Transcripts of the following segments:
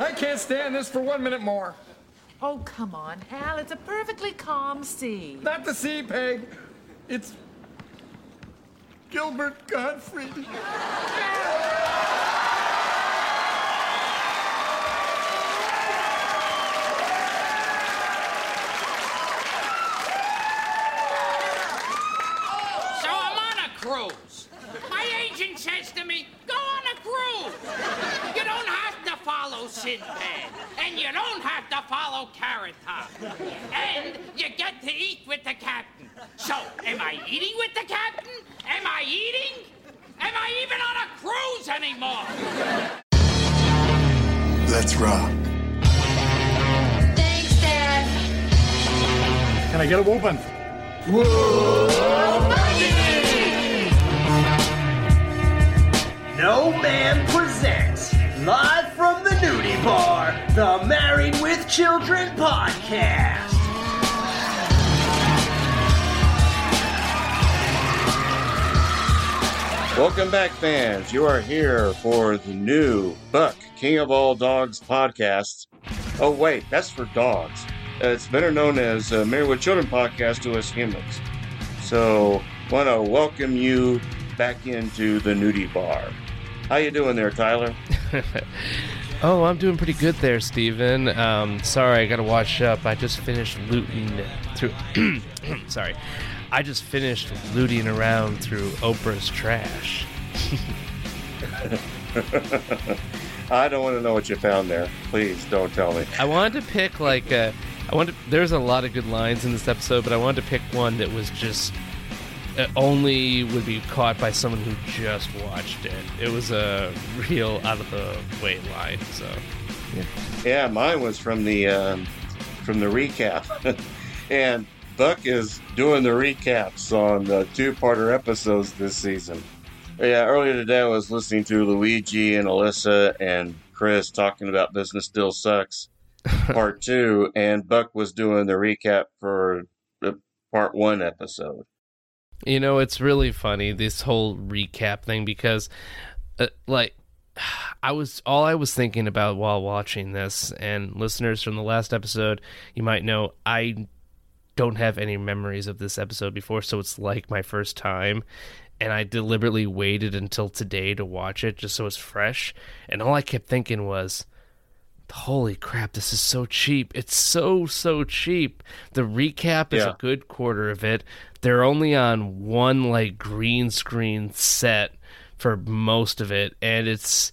I can't stand this for one minute more. Oh, come on, Al. It's a perfectly calm sea. Not the sea, Peg. It's Gilbert Gottfried. So I'm on a cruise. My agent says to me, go on a cruise. You don't have to follow Sinbad, and you don't have to follow Carrot Top. And you get to eat with the captain. So, am I eating with the captain? Am I eating? Am I even on a cruise anymore? Let's rock. Thanks, Dad. Can I get a whooping? No Man presents, live from the nudie bar, the Married with Children podcast. Welcome back, fans. You are here for the new Buck King of All Dogs podcast. Oh, wait, that's for dogs. It's better known as uh, Married with Children podcast to us humans. So, want to welcome you back into the nudie bar. How you doing there, Tyler? Oh, I'm doing pretty good there, Steven. Um, sorry, I gotta wash up. I just finished looting through. sorry. I just finished looting around through Oprah's trash. I don't want to know what you found there. Please don't tell me. I wanted to pick, like, uh, I wanted. There's a lot of good lines in this episode, but I wanted to pick one that was just. Uh, only would be caught by someone who just watched it. It was a real out of the way line, so. Yeah, mine was from the um, from the recap, and Buck is doing the recaps on the two-parter episodes this season. Yeah, earlier today I was listening to Luigi and Alyssa and Chris talking about "Business Still Sucks" Part Two, and Buck was doing the recap for the Part One episode. You know, it's really funny this whole recap thing because, uh, like, I was all I was thinking about while watching this, and listeners from the last episode, you might know I don't have any memories of this episode before, so it's like my first time. And I deliberately waited until today to watch it just so it's fresh. And all I kept thinking was, holy crap, this is so cheap. It's so, so cheap. The recap is Yeah. a good quarter of it. They're only on one like green screen set for most of it. And it's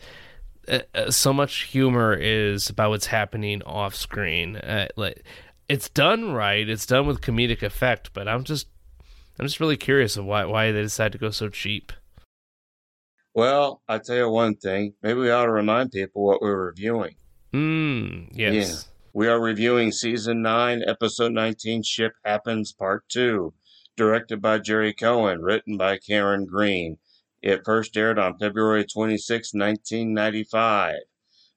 uh, uh, so much humor is about what's happening off screen. Uh, like, it's done right. It's done with comedic effect, but I'm just, I'm just really curious of why why they decided to go so cheap. Well, I tell you one thing. Maybe we ought to remind people what we're reviewing. Hmm. Yes. We are reviewing season 9, episode 19, Ship Happens Part 2, directed by Gerry Cohen, written by Karen Green. It first aired on February 26, 1995.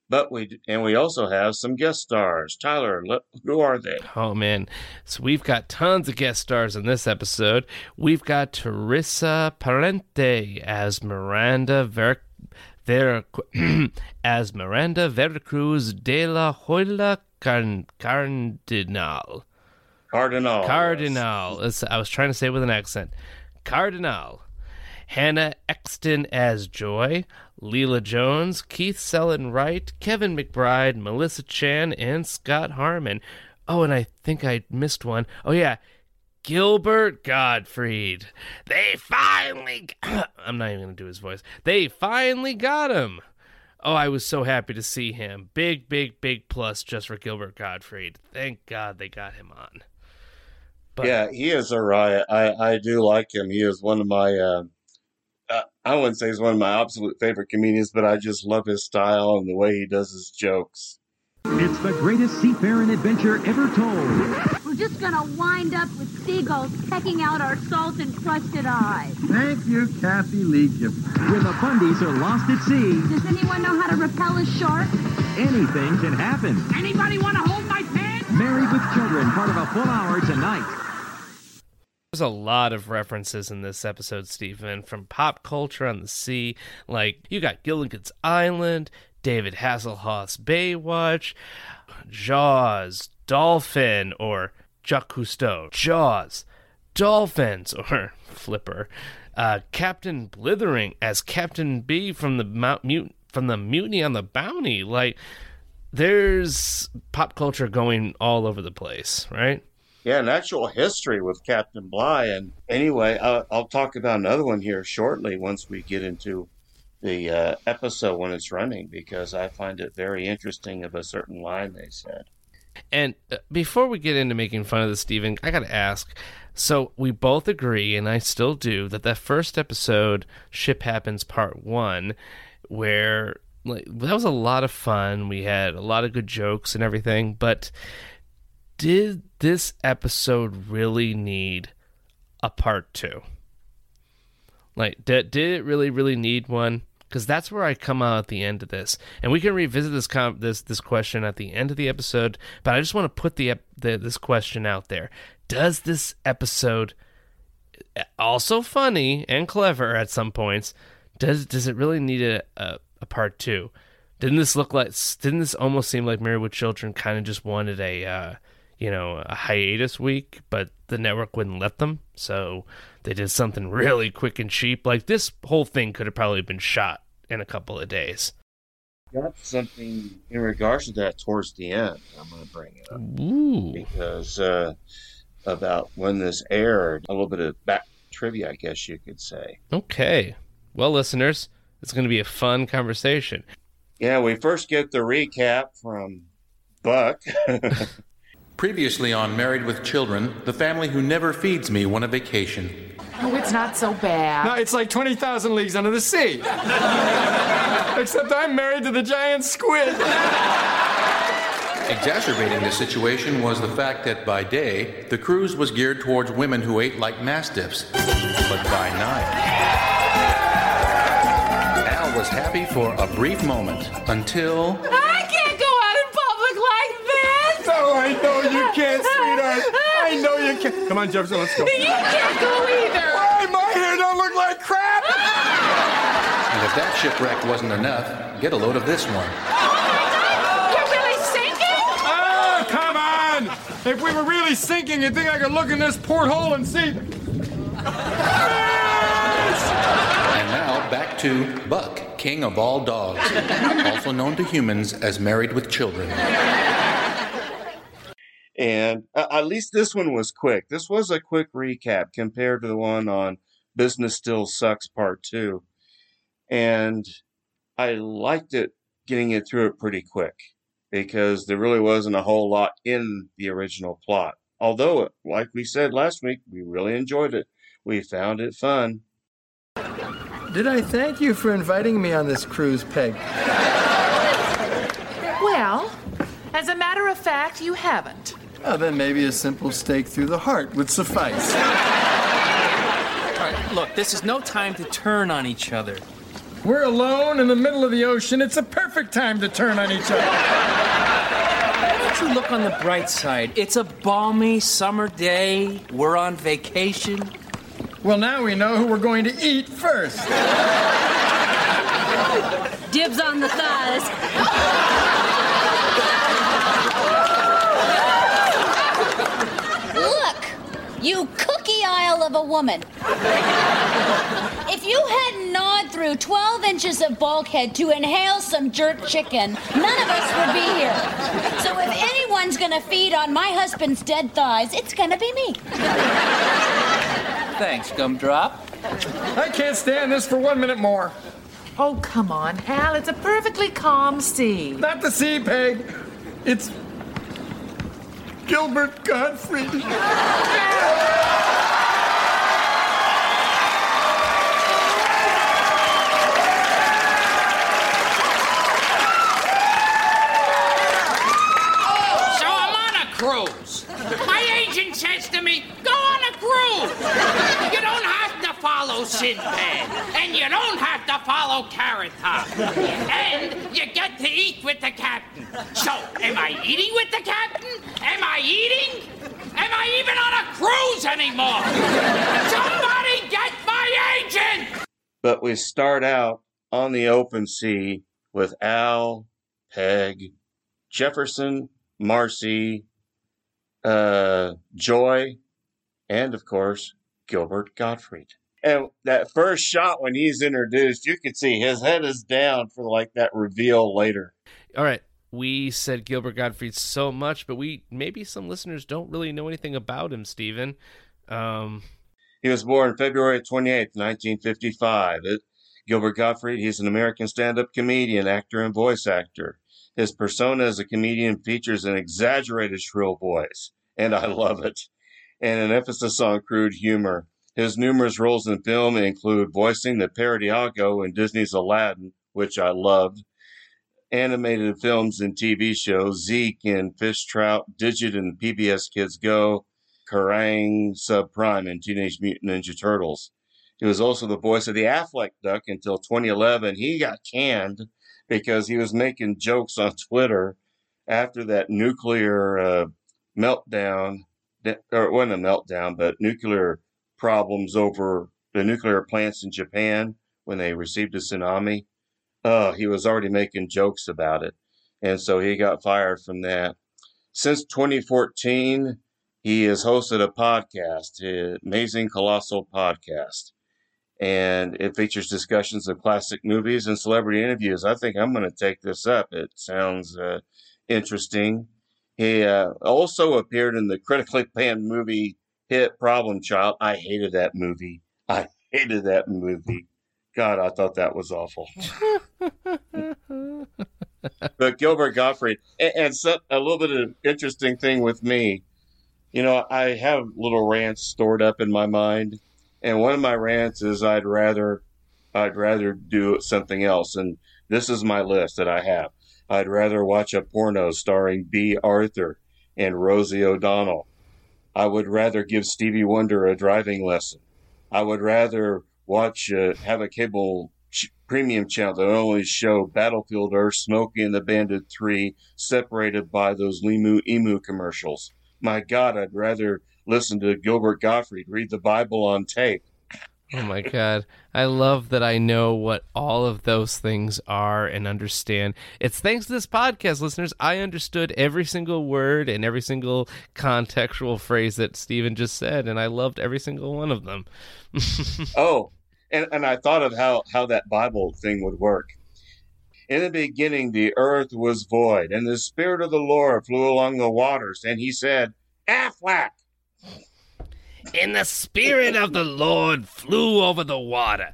But we and we also have some guest stars. Tyler, who are they? Oh man, so we've got tons of guest stars in this episode. We've got Teresa Parente as Miranda Ver, Ver as Miranda Veracruz de la Hoya Car- Cardinal. Cardinal. Cardinal. It's- I was trying to say it with an accent. Cardinal. Hannah Exton as Joy, Leela Jones, Keith Sellen Wright, Kevin McBride, Melissa Chan, and Scott Harmon. Oh, and I think I missed one. Oh, yeah. Gilbert Gottfried. They finally. I'm not even going to do his voice. They finally got him. Oh, I was so happy to see him. Big, big, big plus just for Gilbert Gottfried. Thank God they got him on. But yeah, he is a riot. I, I do like him. He is one of my, uh, uh, I wouldn't say he's one of my absolute favorite comedians, but I just love his style and the way he does his jokes. It's the greatest seafaring adventure ever told. We're just gonna wind up with seagulls pecking out our salt-encrusted eyes. Thank you, Kathie Lee Gifford. When the Bundys are lost at sea, Does anyone know how to repel a shark? anything can happen. Anybody want to hold my pants? Married with Children, part of a full hour tonight. There's a lot of references in this episode, Stephen, from pop culture on the sea. Like, you got Gilligan's Island, David Hasselhoff's Baywatch, Jaws, Dolphin, or Jacques Cousteau, Jaws, Dolphins, or Flipper, uh, Captain Blithering as Captain B from the Mount Mut- from the Mutiny on the Bounty. Like, there's pop culture going all over the place, right? Yeah, an actual history with Captain Bligh. And anyway, I'll, I'll talk about another one here shortly once we get into the uh, episode when it's running because I find it very interesting of a certain line they said. And uh, before we get into making fun of this, Steven, I got to ask. So we both agree, and I still do, that that first episode, Ship Happens Part One, where like that was a lot of fun. We had a lot of good jokes and everything, but did this episode really need a part two? Like, did, did it really, really need one? Because that's where I come out at the end of this, and we can revisit this com- this this question at the end of the episode. But I just want to put the, ep- the this question out there: Does this episode, also funny and clever at some points, does does it really need a, a, a part two? Didn't this look like? Didn't this almost seem like Married with Children kind of just wanted a uh, you know, a hiatus week, but the network wouldn't let them. So they did something really quick and cheap. Like this whole thing could have probably been shot in a couple of days. Got something in regards to that towards the end. I'm going to bring it up Ooh. because uh, about when this aired, a little bit of back trivia, I guess you could say. Okay. Well, listeners, it's going to be a fun conversation. Yeah, we first get the recap from Buck. Previously on Married with Children, the family who never feeds me went on vacation. Oh, it's not so bad. No, it's like 20,000 leagues under the sea. Except I'm married to the giant squid. Exacerbating the situation was the fact that by day, the cruise was geared towards women who ate like mastiffs. But by night, Al was happy for a brief moment until. I know you can't, sweetheart. I know you can't. Come on, Jefferson, let's go. You can't go either. Why, my hair don't look like crap? And if that shipwreck wasn't enough, get a load of this one. Oh, You're really sinking? Oh, come on! If we were really sinking, you'd think I could look in this porthole and see. And now back to Buck, king of all dogs, also known to humans as Married with Children. And uh, at least this one was quick. This was a quick recap compared to the one on Business Still Sucks Part 2. And I liked it getting it through it pretty quick because there really wasn't a whole lot in the original plot. Although, like we said last week, we really enjoyed it. We found it fun. Did I thank you for inviting me on this cruise, Peg? Well, as a matter of fact, you haven't. Oh, then maybe a simple stake through the heart would suffice. All right, look, this is no time to turn on each other. We're alone in the middle of the ocean. It's a perfect time to turn on each other. Why don't you look on the bright side? It's a balmy summer day. We're on vacation. Well, now we know who we're going to eat first. Dibs on the thighs. Look, you cookie isle of a woman. If you hadn't gnawed through 12 inches of bulkhead to inhale some jerk chicken, none of us would be here. So if anyone's gonna feed on my husband's dead thighs, it's gonna be me. Thanks, Gumdrop. I can't stand this for one minute more. Oh, come on, Al. It's a perfectly calm sea. Not the sea, Peg. It's Gilbert Gottfried. So I'm on a cruise. My agent says to me, go on cruise. You don't have to follow Sinbad, and you don't have to follow Carrot Top. And you get to eat with the captain. So, am I eating with the captain? Am I eating? Am I even on a cruise anymore? Somebody get my agent! But we start out on the open sea with Al, Peg, Jefferson, Marcy, uh, Joy, and of course, Gilbert Gottfried. And that first shot when he's introduced, you can see his head is down for like that reveal later. All right. We said Gilbert Gottfried so much, but we maybe some listeners don't really know anything about him, Stephen. Um, He was born February 28th, 1955. It, Gilbert Gottfried, he's an American stand up comedian, actor, and voice actor. His persona as a comedian features an exaggerated shrill voice, and I love it, and an emphasis on crude humor. His numerous roles in film include voicing the parrot Iago in Disney's Aladdin, which I loved, animated films and TV shows, Zeke in Fish Trout, Digit in PBS Kids Go, Kraang Subprime in Teenage Mutant Ninja Turtles. He was also the voice of the Aflac Duck until 2011. He got canned because he was making jokes on Twitter after that nuclear uh, meltdown, or it wasn't a meltdown, but nuclear problems over the nuclear plants in Japan when they received a tsunami. Oh, he was already making jokes about it. And so he got fired from that. Since 2014, he has hosted a podcast, uh, Amazing Colossal Podcast. And it features discussions of classic movies and celebrity interviews. I think I'm going to take this up. It sounds uh, interesting. He uh, also appeared in the critically panned movie hit Problem Child. I hated that movie. I hated that movie. God, I thought that was awful. but Gilbert Gottfried, and, and so, a little bit of an interesting thing with me, you know, I have little rants stored up in my mind, and one of my rants is I'd rather, I'd rather do something else, and this is my list that I have. I'd rather watch a porno starring Bea Arthur and Rosie O'Donnell. I would rather give Stevie Wonder a driving lesson. I would rather watch, uh, have a cable ch- premium channel that only show Battlefield Earth, Smokey and the Bandit 3 separated by those Limu Emu commercials. My God, I'd rather listen to Gilbert Gottfried read the Bible on tape. Oh my god, I love that I know what all of those things are and understand. It's thanks to this podcast, listeners. I understood every single word and every single contextual phrase that Stephen just said, and I loved every single one of them. oh, and, and I thought of how, how that Bible thing would work. In the beginning, the earth was void, and the Spirit of the Lord flew along the waters, and he said, Aflac! And the Spirit of the Lord flew over the water.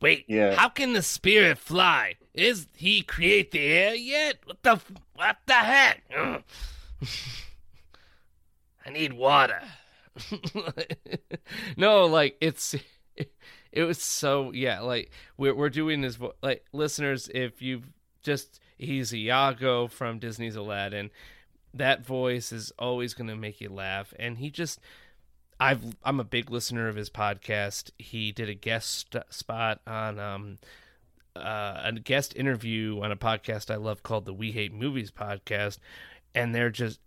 Wait, Yeah. how can the Spirit fly? Is he create the air yet? What the what the heck? Ugh. I need water. no, like it's it was so yeah, like we're we're doing this like listeners if you've just he's Iago from Disney's Aladdin. That voice is always going to make you laugh and he just I've I'm a big listener of his podcast. He did a guest spot on um uh, a guest interview on a podcast I love called the We Hate Movies podcast, and they're just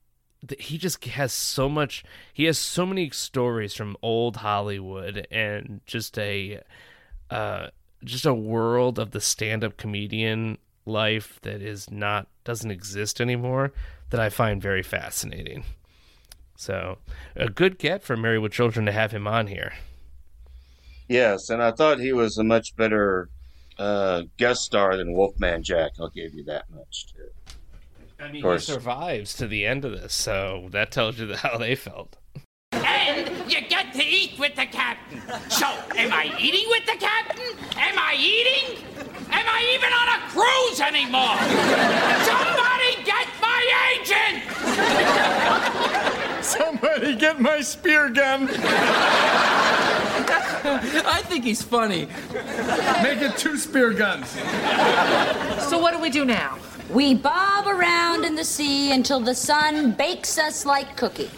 he just has so much. He has so many stories from old Hollywood and just a uh just a world of the stand-up comedian life that is not doesn't exist anymore that I find very fascinating. So, a good get for Married with Children to have him on here. Yes, and I thought he was a much better uh, guest star than Wolfman Jack. I'll give you that much, too. I mean, he survives to the end of this, so that tells you how they felt. And you get to eat with the captain. So, am I eating with the captain? Am I eating? Am I even on a cruise anymore? Somebody get my agent! Somebody get my spear gun. I think he's funny. Make it two spear guns. So what do we do now? We bob around in the sea until the sun bakes us like cookies.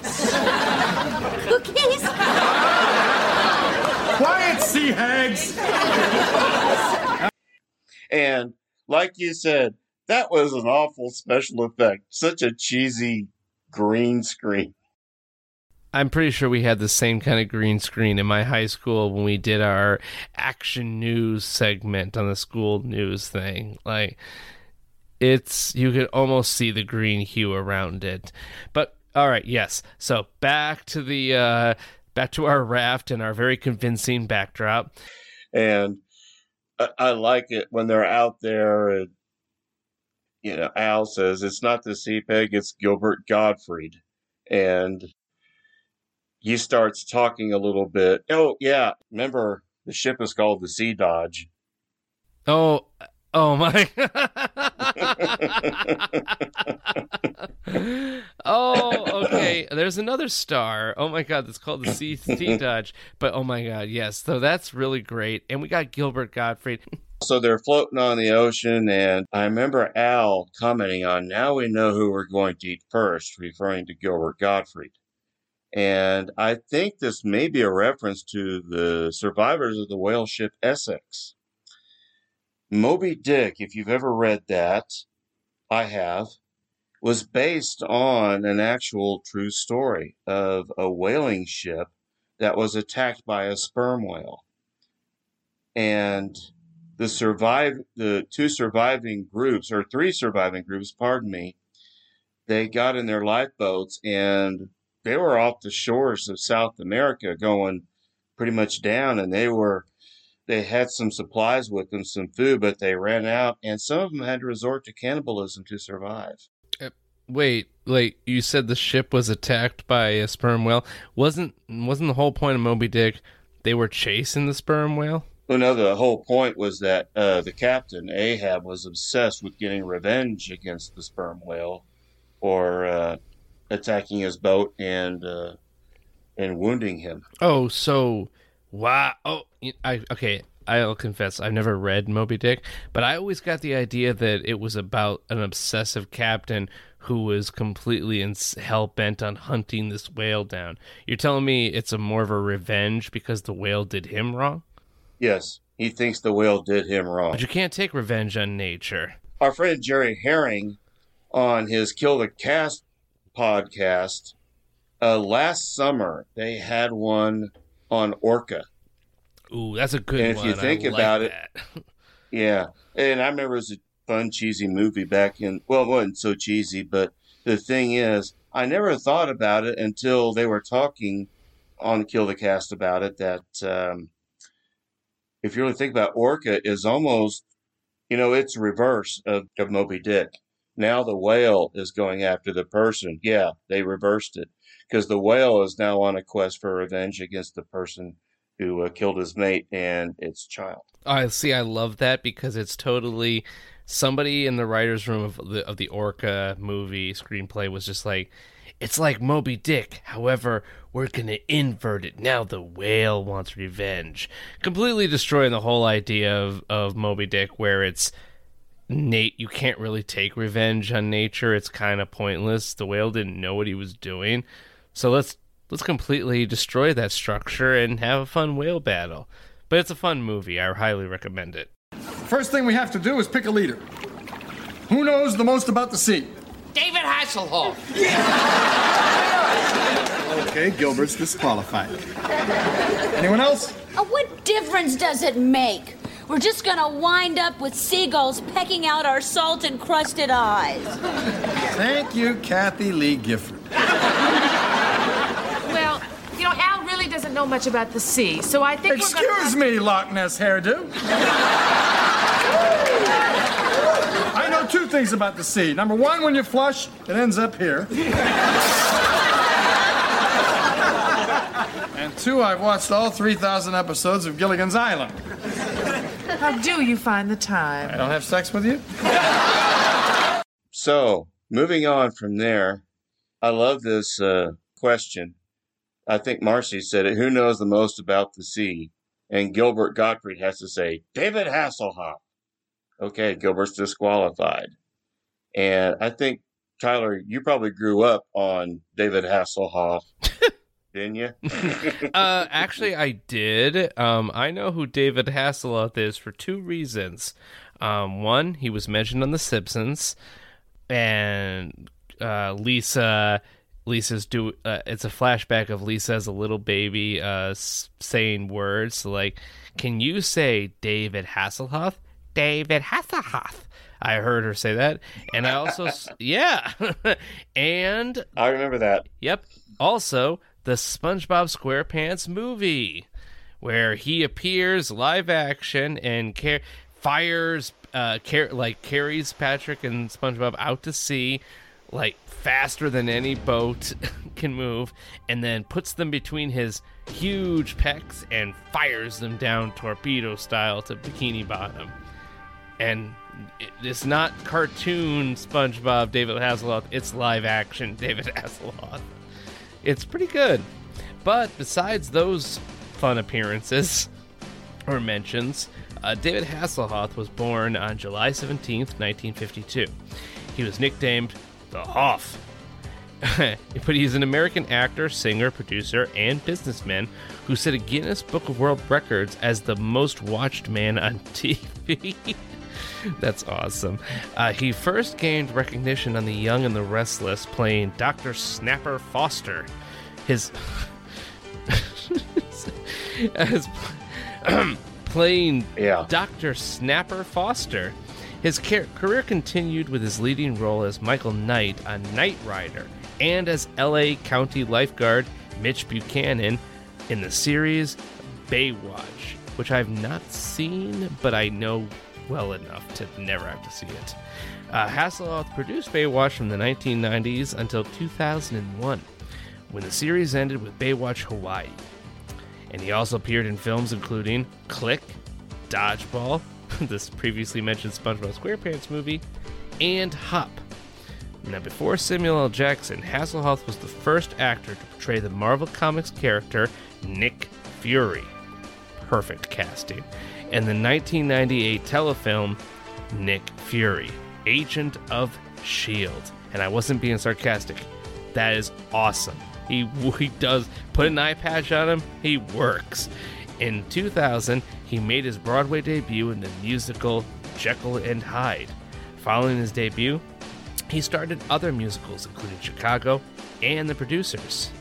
cookies? Quiet, sea hags. And like you said, that was an awful special effect. Such a cheesy green screen. I'm pretty sure we had the same kind of green screen in my high school when we did our action news segment on the school news thing. Like it's you could almost see the green hue around it. But all right, yes. So back to the uh back to our raft and our very convincing backdrop. And I, I like it when they're out there and you know, Al says it's not the sea peg, it's Gilbert Gottfried. And he starts talking a little bit. Oh, yeah. Remember, the ship is called the Sea Dodge. Oh, oh my. oh, okay. There's another star. Oh my god, that's called the Sea, sea Dodge. But oh my god, yes. So that's really great. And we got Gilbert Gottfried. So they're floating on the ocean, and I remember Al commenting on, now we know who we're going to eat first, referring to Gilbert Gottfried. And I think this may be a reference to the survivors of the whale ship Essex. Moby Dick, if you've ever read that, I have, was based on an actual true story of a whaling ship that was attacked by a sperm whale. And the survive the two surviving groups or three surviving groups, pardon me, they got in their lifeboats and they were off the shores of South America going pretty much down and they were they had some supplies with them, some food, but they ran out and some of them had to resort to cannibalism to survive. Wait, like you said the ship was attacked by a sperm whale. Wasn't wasn't the whole point of Moby Dick they were chasing the sperm whale? Well, no, the whole point was that uh, the captain, Ahab, was obsessed with getting revenge against the sperm whale for uh, attacking his boat and uh, and wounding him. Oh, so wow. Oh, I okay. I'll confess, I've never read Moby Dick, but I always got the idea that it was about an obsessive captain who was completely hell bent on hunting this whale down. You're telling me it's a more of a revenge because the whale did him wrong? Yes, he thinks the whale did him wrong. But you can't take revenge on nature. Our friend Jerry Herring, on his Kill the Cast podcast, uh, last summer they had one on Orca. Ooh, that's a good and one. if you think about it, yeah. And I remember it was a fun, cheesy movie back in, well, it wasn't so cheesy, but the thing is, I never thought about it until they were talking on Kill the Cast about it that um, if you really think about Orca is almost, you know, it's reverse of, of Moby Dick. Now the whale is going after the person. Yeah, they reversed it because the whale is now on a quest for revenge against the person who uh, killed his mate and its child. I see. I love that because it's totally somebody in the writers' room of the of the Orca movie screenplay was just like, it's like Moby Dick. However, we're gonna invert it. Now the whale wants revenge, completely destroying the whole idea of of Moby Dick, where it's Nate. You can't really take revenge on nature. It's kind of pointless. The whale didn't know what he was doing, so let's let's completely destroy that structure and have a fun whale battle. But it's a fun movie. I highly recommend it. First thing we have to do is pick a leader. Who knows the most about the sea? David Hasselhoff. Okay, Gilbert's disqualified. Anyone else? Uh, what difference does it make? We're just gonna wind up with seagulls pecking out our salt encrusted eyes. Thank you, Kathie Lee Gifford. Well, know, Al really doesn't know much about the sea, so I think we're gonna. Excuse me, Loch Ness hairdo. I know two things about the sea. Number one, when you flush, it ends up here. And two, I've watched all 3,000 episodes of Gilligan's Island. How do you find the time? I don't have sex with you? So, moving on from there, I love this uh, question. I think Marcy said it. Who knows the most about the sea? And Gilbert Gottfried has to say, David Hasselhoff. Okay, Gilbert's disqualified. And I think, Tyler, you probably grew up on David Hasselhoff, didn't you? uh, actually, I did. Um, I know who David Hasselhoff is for two reasons. Um, one, he was mentioned on The Simpsons, and uh, Lisa Lisa's do. Uh, it's a flashback of Lisa as a little baby, uh, saying words like, "Can you say David Hasselhoff? David Hasselhoff." I heard her say that, and I also, yeah, and I remember that. Yep. Also, the SpongeBob SquarePants movie, where he appears live action and car- fires, uh, car- like carries Patrick and SpongeBob out to sea, like faster than any boat can move, and then puts them between his huge pecs and fires them down torpedo style to Bikini Bottom. And it's not cartoon SpongeBob David Hasselhoff, it's live action David Hasselhoff. It's pretty good. But besides those fun appearances or mentions, uh, David Hasselhoff was born on July 17th, 1952. He was nicknamed the Hoff. but he's an American actor, singer, producer, and businessman who set a Guinness Book of World Records as the most watched man on TV. That's awesome. Uh, he first gained recognition on The Young and the Restless playing Dr. Snapper Foster. His. as playing yeah. Dr. Snapper Foster. His car- career continued with his leading role as Michael Knight on Knight Rider and as LA County lifeguard Mitch Buchanan in the series Baywatch, which I've not seen, but I know well enough to never have to see it. Uh, Hasselhoff produced Baywatch from the 1990s until 2001, when the series ended with Baywatch Hawaii. And he also appeared in films including Click, Dodgeball, this previously mentioned SpongeBob SquarePants movie, and Hop. Now, before Samuel L. Jackson, Hasselhoff was the first actor to portray the Marvel Comics character Nick Fury. Perfect casting. And the 1998 telefilm Nick Fury, Agent of S.H.I.E.L.D. And I wasn't being sarcastic. That is awesome. He, he does put an eye patch on him, he works. In 2000, he made his Broadway debut in the musical Jekyll and Hyde. Following his debut, he starred in other musicals, including Chicago and The Producers.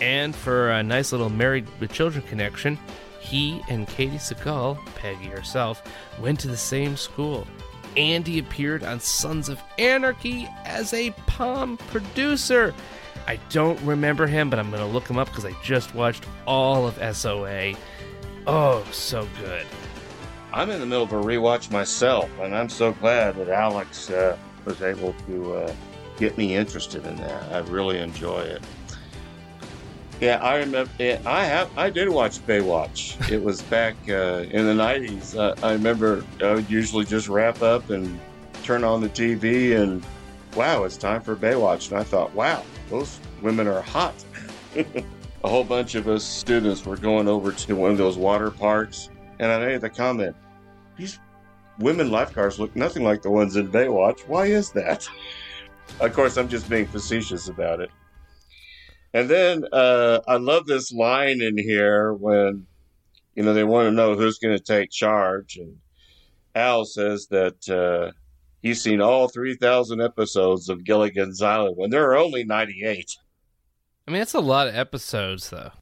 And for a nice little married with children connection, he and Katey Sagal, Peggy herself, went to the same school. And he appeared on Sons of Anarchy as a Palm producer. I don't remember him, but I'm going to look him up because I just watched all of SOA. Oh, so good. I'm in the middle of a rewatch myself, and I'm so glad that Alex uh, was able to uh, get me interested in that. I really enjoy it. Yeah, I remember. I have. I did watch Baywatch. It was back uh, in the '90s. Uh, I remember I would usually just wrap up and turn on the TV, and wow, it's time for Baywatch. And I thought, wow, those women are hot. A whole bunch of us students were going over to one of those water parks, and I made the comment: these women lifeguards look nothing like the ones in Baywatch. Why is that? Of course, I'm just being facetious about it. And then uh, I love this line in here when, you know, they want to know who's going to take charge. And Al says that uh, he's seen all 3,000 episodes of Gilligan's Island when there are only 98. I mean, that's a lot of episodes, though.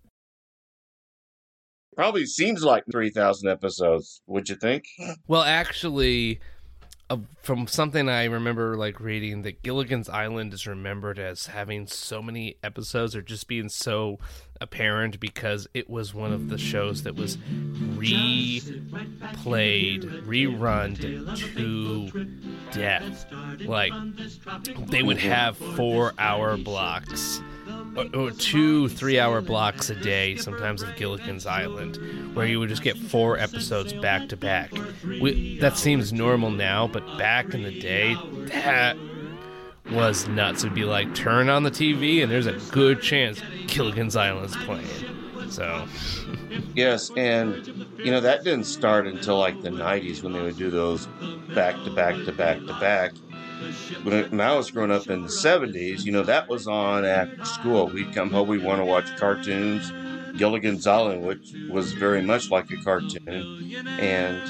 Probably seems like 3,000 episodes, would you think? Well, actually, uh, from something I remember like reading, that Gilligan's Island is remembered as having so many episodes or just being so apparent because it was one of the shows that was replayed, rerun to death. Like they would have four-hour blocks. Or, two three-hour blocks a day, sometimes of Gilligan's Island, where you would just get four episodes back to back. We, that seems normal now, but back in the day, that was nuts. It'd be like turn on the TV, and there's a good chance Gilligan's Island's playing. So, Yes, and you know that didn't start until like the '90s when they would do those back to back to back to back. When, I- was growing up in the '70s, you know that was on after school. We'd come home, we'd want to watch cartoons. Gilligan's Island, which was very much like a cartoon, and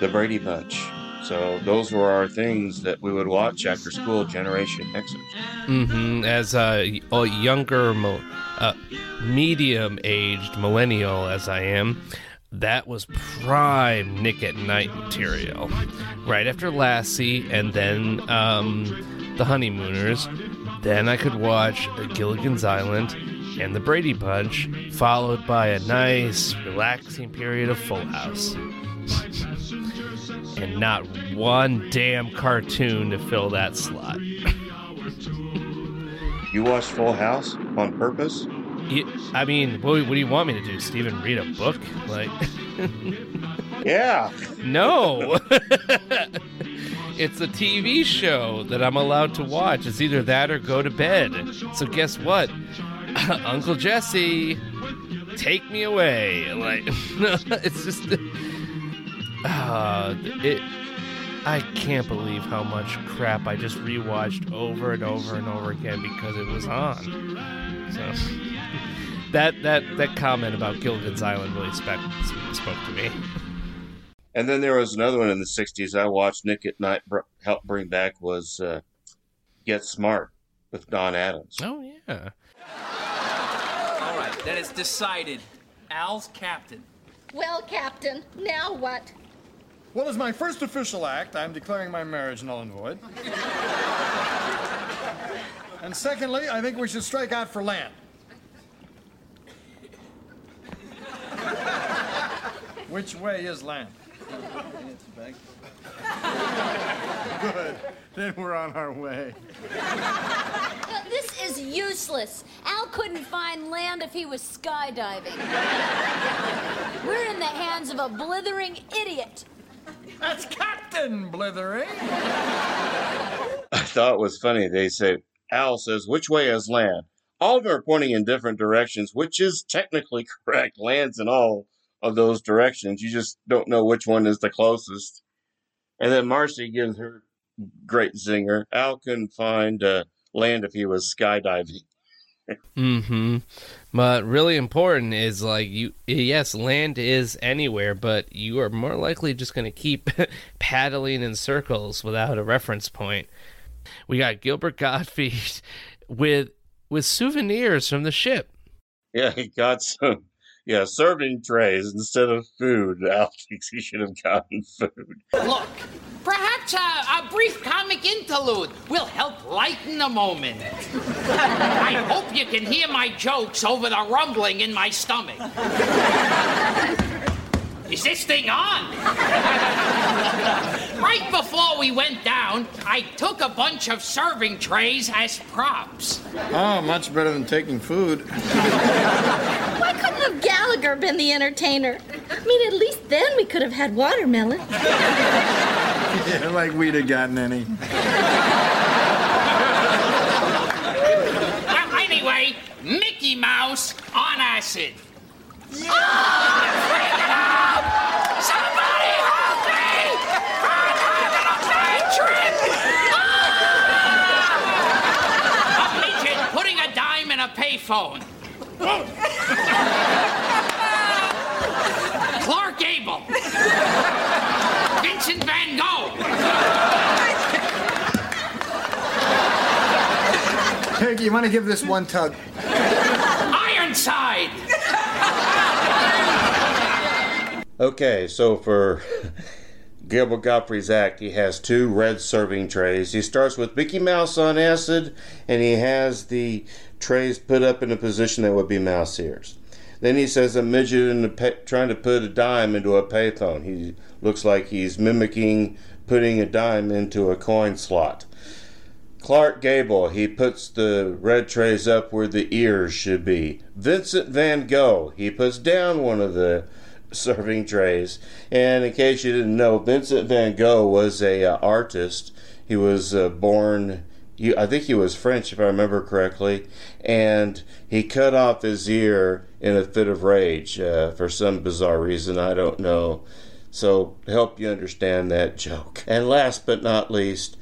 The Brady Bunch. So those were our things that we would watch after school. Generation Xers. hmm As a, a younger, uh, medium-aged millennial as I am, that was prime Nick at Nite material. Right after Lassie, and then um, the Honeymooners. Then I could watch Gilligan's Island and the Brady Bunch, followed by a nice, relaxing period of Full House. And not one damn cartoon to fill that slot. You watched Full House on purpose? You, I mean, what, what do you want me to do, Steven? Read a book? Like, Yeah. no. it's a TV show that I'm allowed to watch. It's either that or go to bed. So guess what? Uncle Jesse, take me away. Like, it's just, uh, it. I can't believe how much crap I just rewatched over and over and over again because it was on. So that that that comment about Gilligan's Island really spoke spoke to me. And then there was another one in the '60s I watched. Nick at Nite br- helped bring back was uh, Get Smart with Don Adams. Oh yeah. All right, then it's decided. Al's captain. Well, Captain, now what? Well, as my first official act, I'm declaring my marriage null and void. and secondly, I think we should strike out for land. Which way is land? Good. Then we're on our way. This is useless. Al couldn't find land if he was skydiving. We're in the hands of a blithering idiot. That's Captain Blithering. I thought it was funny. They say Al says, "Which way is land?" All of them are pointing in different directions, which is technically correct. Land's in all of those directions. You just don't know which one is the closest. And then Marcy gives her great zinger. Al couldn't find uh, land if he was skydiving. Mm-hmm. But really important is like you. Yes, land is anywhere, but you are more likely just going to keep paddling in circles without a reference point. We got Gilbert Gottfried with with souvenirs from the ship. Yeah, he got some. Yeah, serving trays instead of food. Al thinks he should have gotten food. Look, perhaps a, a brief comic interlude will help lighten the moment. I hope you can hear my jokes over the rumbling in my stomach. Is this thing on? right before we went down, I took a bunch of serving trays as props. Oh, much better than taking food. Why couldn't have Gallagher been the entertainer? I mean, at least then we could have had watermelon. Yeah, like we'd have gotten any. Well, anyway, Mickey Mouse on acid. Somebody help me! I'm a bad trip! A midget putting a dime in a payphone. Clark Gable. Vincent Van Gogh. Peggy, you want to give this one tug? Ironside. Okay, so for Gilbert Gottfried's act, he has two red serving trays. He starts with Mickey Mouse on acid, and he has the trays put up in a position that would be mouse ears. Then he says a midget in the pay, trying to put a dime into a payphone. He looks like he's mimicking putting a dime into a coin slot. Clark Gable, he puts the red trays up where the ears should be. Vincent Van Gogh, he puts down one of the serving trays. And in case you didn't know, Vincent Van Gogh was a uh, artist. He was uh, born, I think he was French if I remember correctly, and he cut off his ear in a fit of rage uh, for some bizarre reason I don't know. So help you understand that joke. And last but not least,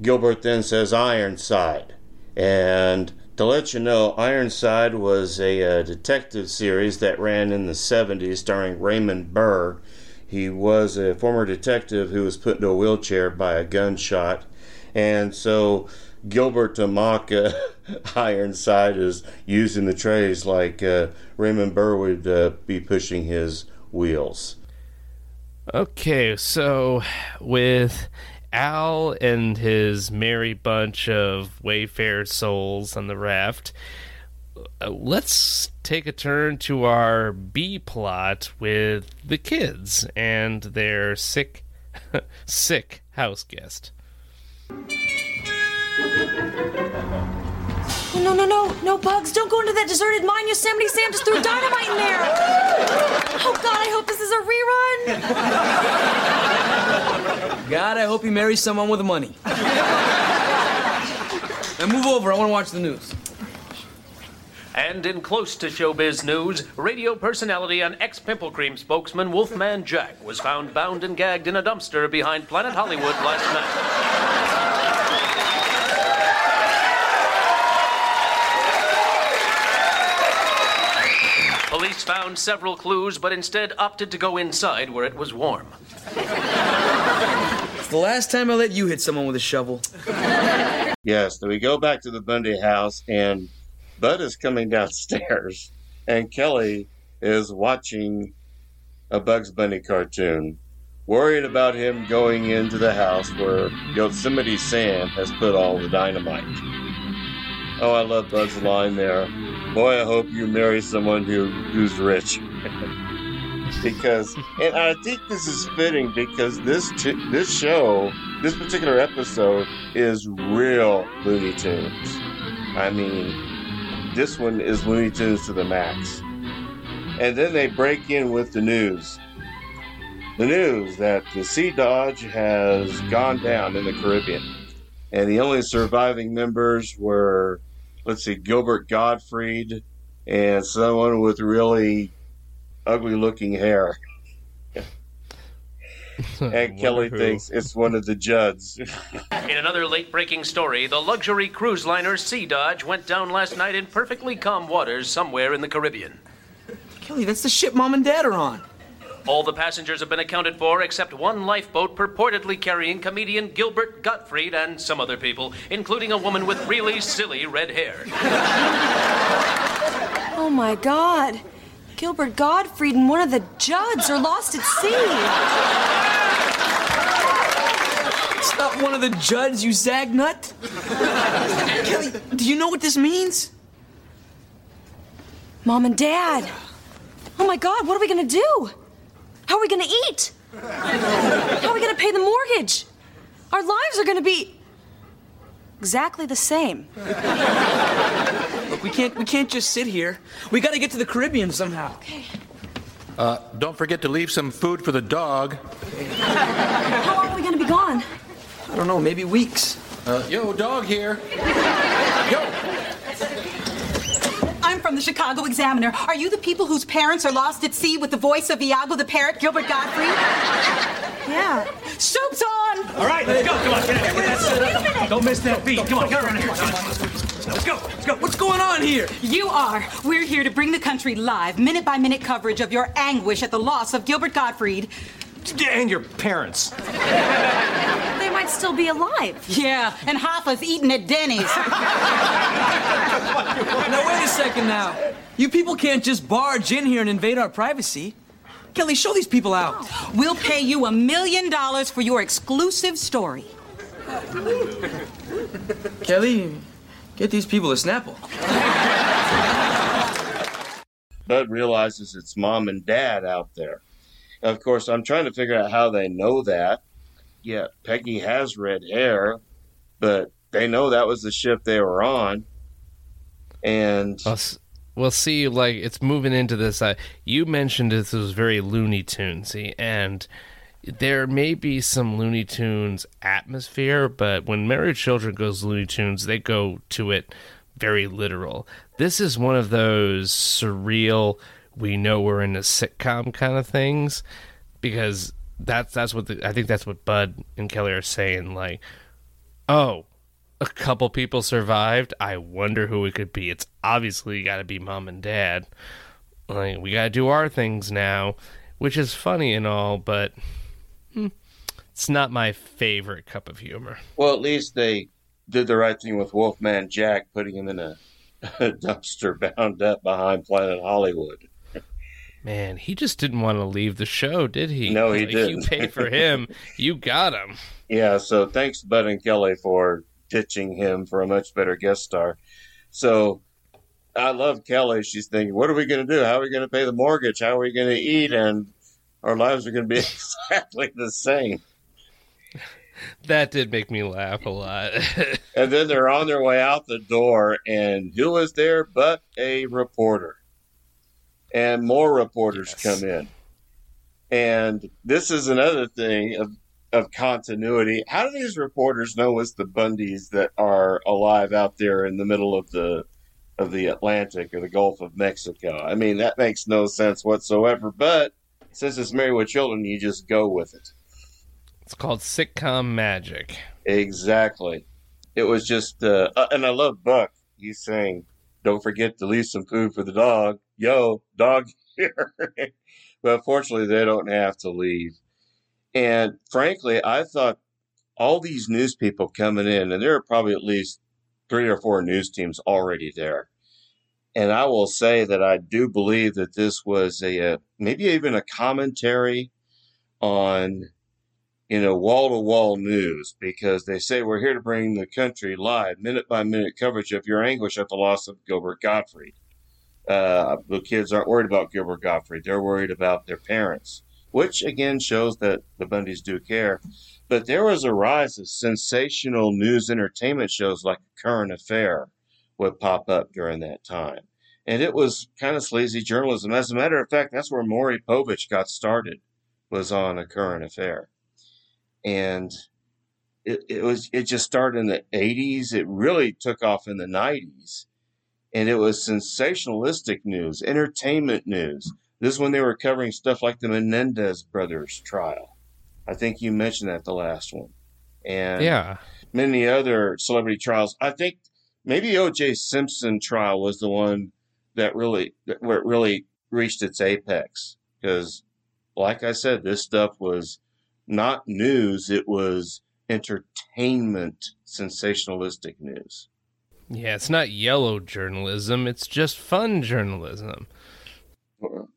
Gilbert then says Ironside. And to let you know, Ironside was a uh, detective series that ran in the 70s starring Raymond Burr. he was a former detective who was put into a wheelchair by a gunshot. And so Gilbert Tamaka Ironside is using the trays like uh, Raymond Burr would uh, be pushing his wheels. Okay, so with Al and his merry bunch of Wayfair souls on the raft, uh, let's take a turn to our B plot with the kids and their sick, sick house guest. No, no, no, no, Bugs, don't go into that deserted mine. Yosemite Sam just threw dynamite in there. Oh, God, I hope this is a rerun. God, I hope he marries someone with money. now move over. I want to watch the news. And in close to showbiz news, radio personality and ex Pimple Cream spokesman Wolfman Jack was found bound and gagged in a dumpster behind Planet Hollywood last night. Police found several clues, but instead opted to go inside where it was warm. It's the last time I let you hit someone with a shovel. Yes, so we go back to the Bundy house, and Bud is coming downstairs, and Kelly is watching a Bugs Bunny cartoon, worried about him going into the house where Yosemite Sam has put all the dynamite. Oh, I love Bud's line there. Boy, I hope you marry someone who who's rich. because, and I think this is fitting because this this show, this particular episode, is real Looney Tunes. I mean, this one is Looney Tunes to the max. And then they break in with the news. The news that the Sea Dodge has gone down in the Caribbean. And the only surviving members were, let's see, Gilbert Gottfried and someone with really ugly looking hair. and Kelly who. thinks it's one of the Judds. In another late breaking story, the luxury cruise liner Sea Dodge went down last night in perfectly calm waters somewhere in the Caribbean. Kelly, that's the ship Mom and Dad are on. All the passengers have been accounted for except one lifeboat purportedly carrying comedian Gilbert Gottfried and some other people, including a woman with really silly red hair. Oh, my God. Gilbert Gottfried and one of the Judds are lost at sea. It's not one of the Judds, you zagnut. Kelly, do you know what this means? Mom and Dad. Oh, my God, what are we going to do? How are we going to eat? How are we going to pay the mortgage? Our lives are going to be exactly the same. Look, we can't we can't just sit here. We got to get to the Caribbean somehow. Uh, don't forget to leave some food for the dog. How long are we going to be gone? I don't know, maybe weeks. Uh, yo, dog here. I'm from the Chicago Examiner. Are you the people whose parents are lost at sea with the voice of Iago the parrot, Gilbert Gottfried? yeah. Soup's on! All right, let's go. Come on, get out here. Get that set up. Don't miss that beat. Come on, get around here. Let's go. Let's go. What's going on here? You are. We're here to bring the country live, minute by minute coverage of your anguish at the loss of Gilbert Gottfried. And your parents. They might still be alive. Yeah, and Hoffa's eating at Denny's. Now wait a second now. You people can't just barge in here and invade our privacy. Kelly, show these people out. We'll pay you a million dollars for your exclusive story. Kelly, get these people a Snapple. Bud realizes it's mom and dad out there. Of course, I'm trying to figure out how they know that. Yeah, Peggy has red hair, but they know that was the ship they were on. And We'll, see. Like it's moving into this. Uh, you mentioned this was very Looney Tunesy, and there may be some Looney Tunes atmosphere, but when Married Children goes Looney Tunes, they go to it very literal. This is one of those surreal. We know we're in a sitcom kind of things because that's that's what the, I think that's what Bud and Kelly are saying. Like, oh, a couple people survived. I wonder who it could be. It's obviously got to be mom and dad. Like we got to do our things now. which is funny and all, but hmm, it's not my favorite cup of humor. Well, at least they did the right thing with Wolfman Jack, putting him in a, a dumpster bound up behind Planet Hollywood. Man, he just didn't want to leave the show, did he? No, he Like, didn't. You pay for him, you got him. Yeah, so thanks Bud and Kelly for ditching him for a much better guest star. So I love Kelly. She's thinking, what are we going to do? How are we going to pay the mortgage? How are we going to eat? And our lives are going to be exactly the same. That did make me laugh a lot. And then they're on their way out the door, and who was there but a reporter? And more reporters come in. And this is another thing of, of continuity. How do these reporters know it's the Bundys that are alive out there in the middle of the of the Atlantic or the Gulf of Mexico? I mean, that makes no sense whatsoever. But since it's Married with Children, you just go with it. it's called sitcom magic. Exactly. It was just, uh, uh, and I love Buck. He's saying, "Don't forget to leave some food for the dog." Yo, dog here. but fortunately, they don't have to leave. And frankly, I thought all these news people coming in, and there are probably at least three or four news teams already there. And I will say that I do believe that this was a, uh maybe even a commentary on you know, wall to wall news because they say we're here to bring the country live, minute by minute coverage of your anguish at the loss of Gilbert Gottfried. Uh, the kids aren't worried about Gilbert Gottfried, they're worried about their parents, which again shows that the Bundys do care. But there was a rise of sensational news entertainment shows like Current Affair would pop up during that time. And it was kind of sleazy journalism. As a matter of fact, that's where Maury Povich got started, was on a current affair and it, it was it just started in the 80s it really took off in the 90s and it was sensationalistic news entertainment news. This is when they were covering stuff like the menendez brothers trial. I think you mentioned that the last one. And Yeah. many other celebrity trials. I think maybe oj simpson trial was the one that really where it really reached its apex. Because like i said this stuff was not news, it was entertainment, sensationalistic news. Yeah, it's not yellow journalism, it's just fun journalism.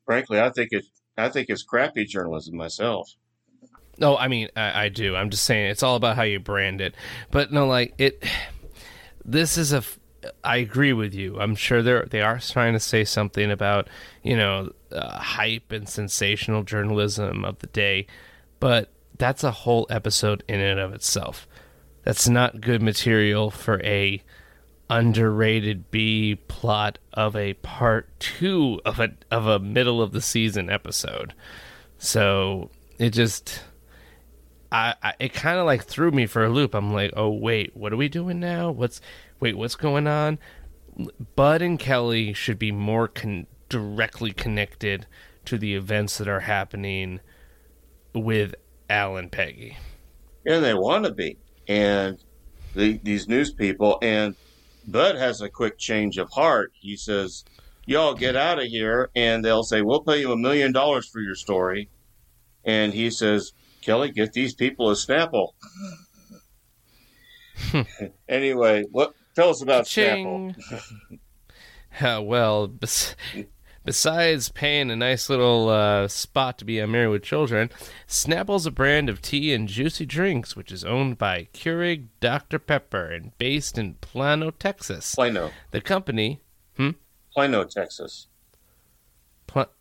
Frankly, I think it I think it's crappy journalism myself. No, I mean I, I do. I'm just saying it's all about how you brand it. But no, like it. This is a. I agree with you. I'm sure they're they are trying to say something about you know uh, hype and sensational journalism of the day, but that's a whole episode in and of itself. That's not good material for a underrated B plot of a part two of a of a middle of the season episode. So it just I, I it kind of like threw me for a loop. I'm like, oh wait, what are we doing now? What's wait, what's going on? Bud and Kelly should be more con- directly connected to the events that are happening with Al and Peggy. And they want to be. And the, these news people, and Bud has a quick change of heart. He says, Y'all get out of here. And they'll say, We'll pay you a million dollars for your story. And he says, Kelly, get these people a Snapple. anyway, what tell us about Cha-ching. Snapple? Uh, well, besides paying a nice little uh, spot to be on Married with Children, Snapple's a brand of tea and juicy drinks which is owned by Keurig Dr. Pepper and based in Plano, Texas. Plano. The company, hmm? Plano, Texas. Pla-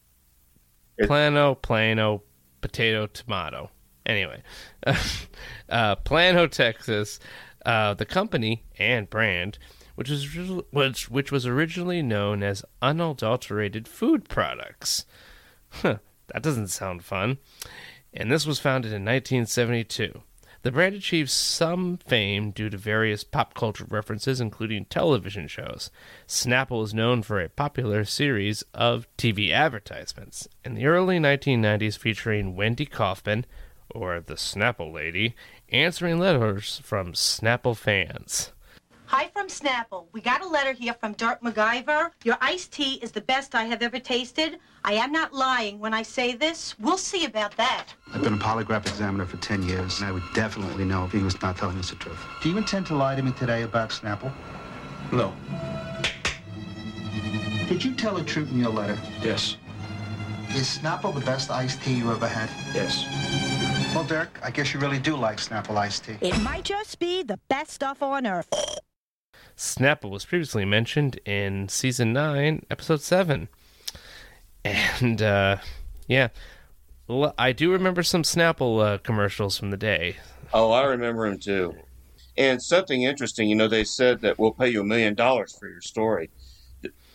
Plano, Plano, potato, tomato. Anyway, uh, Plano, Texas, uh, the company and brand, which was which which was originally known as unadulterated food products. Huh, that doesn't sound fun. And this was founded in 1972. The brand achieved some fame due to various pop culture references, including television shows. Snapple is known for a popular series of TV advertisements in the early 1990s featuring Wendy Kaufman, or the Snapple Lady, answering letters from Snapple fans. Hi from Snapple. We got a letter here from Dirk MacGyver. Your iced tea is the best I have ever tasted. I am not lying when I say this. We'll see about that. I've been a polygraph examiner for 10 years, and I would definitely know if he was not telling us the truth. Do you intend to lie to me today about Snapple? No. Did you tell the truth in your letter? Yes. Is Snapple the best iced tea you ever had? Yes. Well, Dirk, I guess you really do like Snapple iced tea. It might just be the best stuff on earth. Snapple was previously mentioned in season 9, episode 7. And, uh, yeah. I do remember some Snapple uh, commercials from the day. Oh, I remember them too. And something interesting, you know, they said that we'll pay you a million dollars for your story.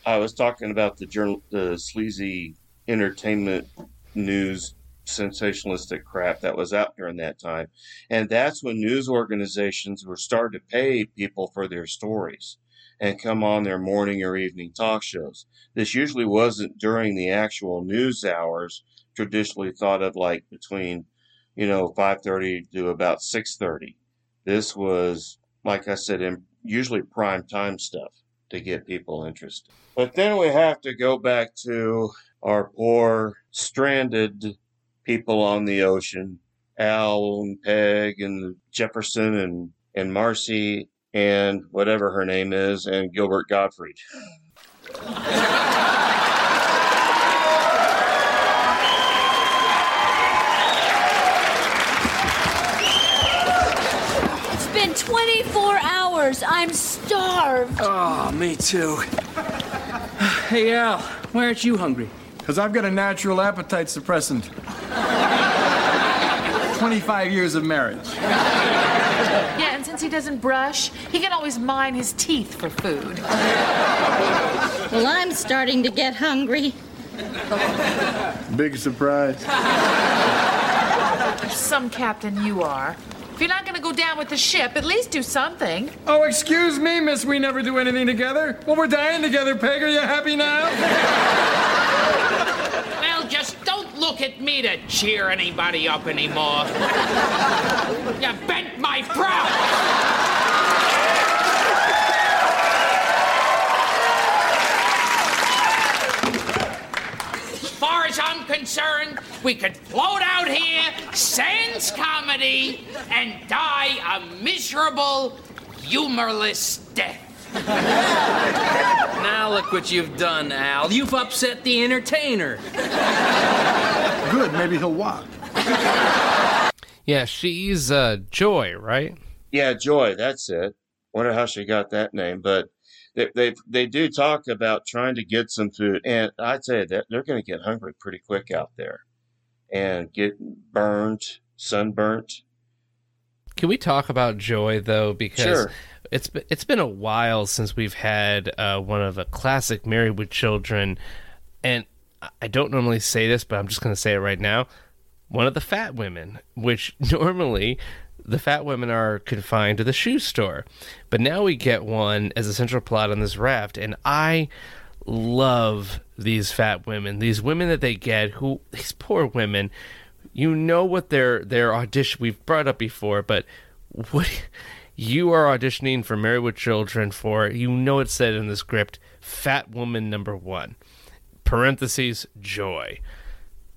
I was talking about the journal, the sleazy entertainment news sensationalistic crap that was out during that time. And that's when news organizations were starting to pay people for their stories and come on their morning or evening talk shows. This usually wasn't during the actual news hours, traditionally thought of like between, you know, 5:30 to about 6:30. This was like I said in usually prime time stuff to get people interested. But then we have to go back to our poor stranded people on the ocean, Al and Peg and Jefferson and, and Marcy and whatever her name is, and Gilbert Gottfried. It's been 24 hours. I'm starved. Oh, me too. Hey, Al, why aren't you hungry? Because I've got a natural appetite suppressant. 25 years of marriage. Yeah, and since he doesn't brush, he can always mine his teeth for food. Well, I'm starting to get hungry. Big surprise. Some captain you are. If you're not going to go down with the ship, at least do something. Oh, excuse me, miss. We never do anything together. Well, we're dying together, Peg. Are you happy now? Look at me to cheer anybody up anymore. you bent my. As far as I'm concerned, we could float out here, sans comedy, and die a miserable, humorless death. Now look what you've done, Al. You've upset the entertainer. Good. Maybe he'll walk. Yeah, she's uh, Joy, right? Yeah, Joy, that's it. Wonder how she got that name, but they they, they do talk about trying to get some food, and I tell you that they're going to get hungry pretty quick out there, and get burned, sunburnt. Can we talk about Joy though? Because Sure. It's been, it's been a while since we've had uh, one of a classic Married with Children, and I don't normally say this, but I'm just going to say it right now. One of the fat women, which normally the fat women are confined to the shoe store, but now we get one as a central plot on this raft, and I love these fat women. These women that they get, who these poor women you know what their their audition we've brought up before, but what you are auditioning for Married with Children for, you know it said in the script, fat woman number one. Parentheses joy.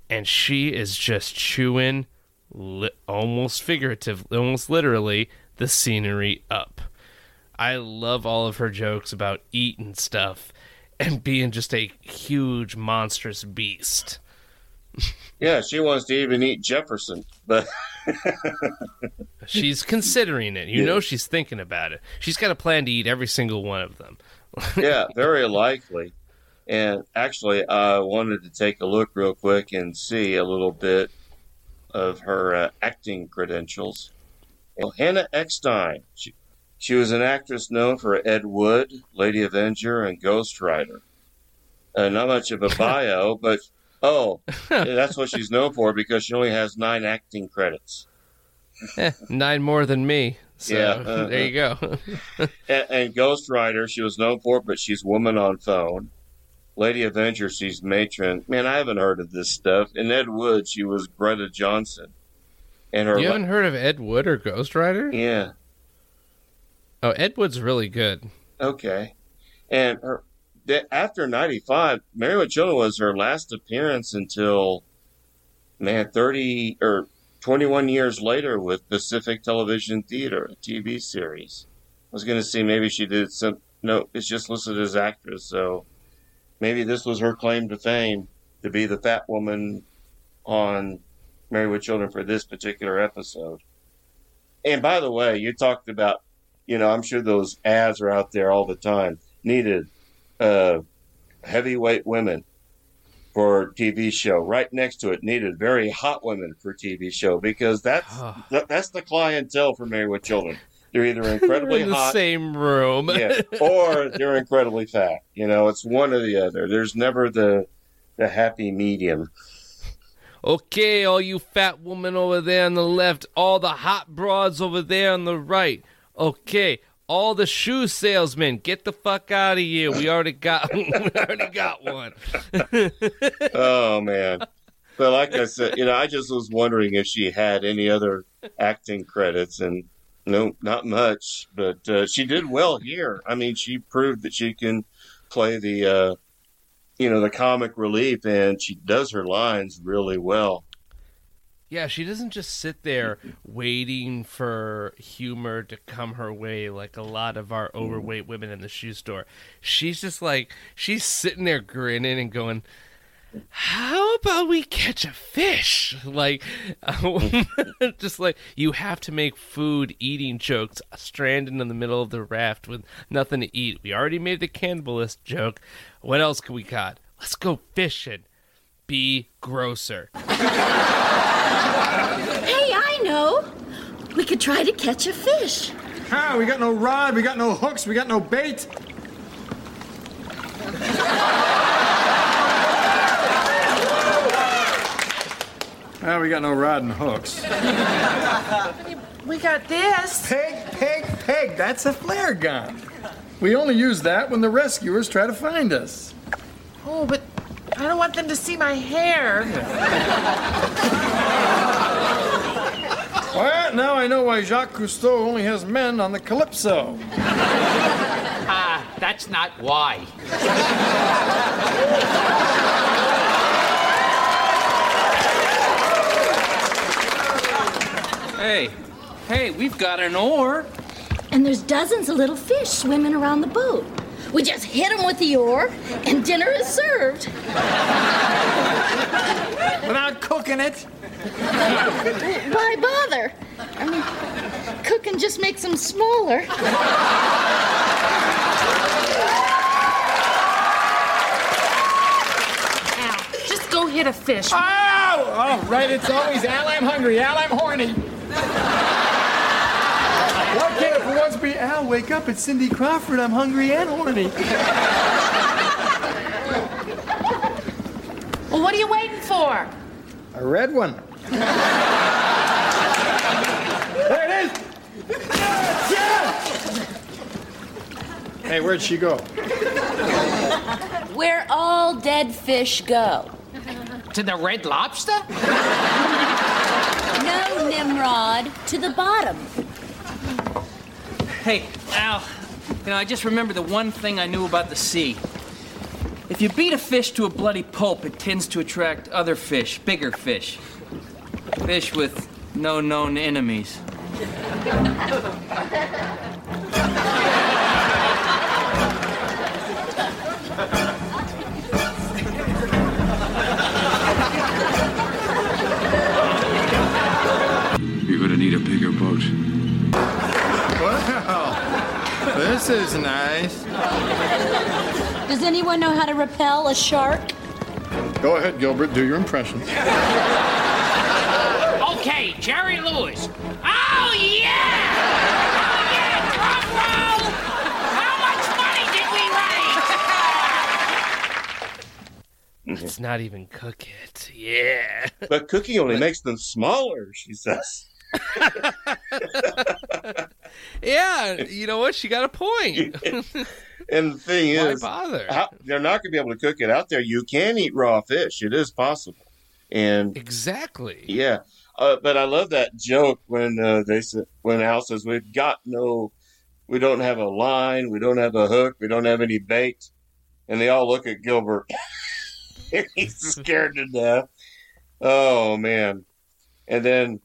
And she is just chewing li- almost figurative, almost literally, the scenery up. I love all of her jokes about eating stuff and being just a huge monstrous beast. Yeah, she wants to even eat Jefferson, but She's considering it. You Yeah. know she's thinking about it. She's got a plan to eat every single one of them. yeah, very likely. And actually, I wanted to take a look real quick and see a little bit of her uh, acting credentials. Well, Hannah Eckstein. She, she was an actress known for Ed Wood, Lady Avenger, and Ghost Rider. Uh, not much of a bio, but oh, that's what she's known for because she only has nine acting credits. Eh, nine more than me. So Yeah, uh, there you go. and, and Ghost Rider, she was known for, but she's Woman on Phone. Lady Avenger, she's Matron. Man, I haven't heard of this stuff. In Ed Wood, she was Greta Johnson. And her you haven't heard of Ed Wood or Ghost Rider? yeah, Oh, Ed Wood's really good. Okay. And her, th- after 95, Married with Children was her last appearance until, man, 30 or 21 years later with Pacific Television Theater, a TV series. I was going to see maybe she did some, no, it's just listed as actress, so maybe this was her claim to fame to be the fat woman on Married with Children for this particular episode. And by the way, you talked about, you know, I'm sure those ads are out there all the time. Needed uh, heavyweight women for TV show. Right next to it, needed very hot women for TV show because that's that, that's the clientele for Married with Children. They're either incredibly in the hot, same room. yeah, or they're incredibly fat. You know, it's one or the other. There's never the the happy medium. Okay, all you fat women over there on the left, all the hot broads over there on the right. Okay, all the shoe salesmen, get the fuck out of here. We already got we already got one. oh man. But like I said, you know, I just was wondering if she had any other acting credits, and no, not much. But uh, she did well here. I mean, she proved that she can play the, uh, you know, the comic relief, and she does her lines really well. Yeah, she doesn't just sit there waiting for humor to come her way like a lot of our overweight women in the shoe store. She's just like she's sitting there grinning and going, "How about we catch a fish?" Like just like you have to make food eating jokes stranded in the middle of the raft with nothing to eat. We already made the cannibalist joke. What else can we got? Let's go fishing. Be grosser. Hey, I know. We could try to catch a fish. Ah, we got no rod, we got no hooks, we got no bait. Ah, we got no rod and hooks. We got this. Peg, peg, peg. That's a flare gun. We only use that when the rescuers try to find us. Oh, but I don't want them to see my hair. Well, now I know why Jacques Cousteau only has men on the Calypso. Ah, that's not why. Hey, hey, we've got an oar. And there's dozens of little fish swimming around the boat. We just hit them with the oar, and dinner is served. Without cooking it. Why bother? I mean, cooking just makes them smaller. Al, just go hit a fish. Oh, oh, right. It's always Al, I'm hungry. Al, I'm horny. Why can't it for once be Al? Wake up! It's Cindy Crawford. I'm hungry and horny. Well, what are you waiting for? A red one. there it is. Yes, yes! Hey, where'd she go? Where all dead fish go. To the Red Lobster? No, Nimrod, to the bottom. Hey, Al, you know, I just remember the one thing I knew about the sea. If you beat a fish to a bloody pulp, it tends to attract other fish, bigger fish. Fish with no known enemies. You're gonna need a bigger boat. Wow. This is nice. Does anyone know how to repel a shark? Go ahead, Gilbert. Do your impression. Okay, Jerry Lewis. Oh, yeah! Oh, yeah! Drum roll! How much money did we raise? Let's not even cook it. Yeah. But cooking only makes them smaller, she says. Yeah, you know what? She got a point. And the thing is, bother? how- they're not going to be able to cook it out there. You can eat raw fish; it is possible. And exactly, yeah. Uh, but I love that joke when uh, they said when Al says we've got no We don't have a line. We don't have a hook. We don't have any bait. And they all look at Gilbert. He's scared to death. Oh, man. And then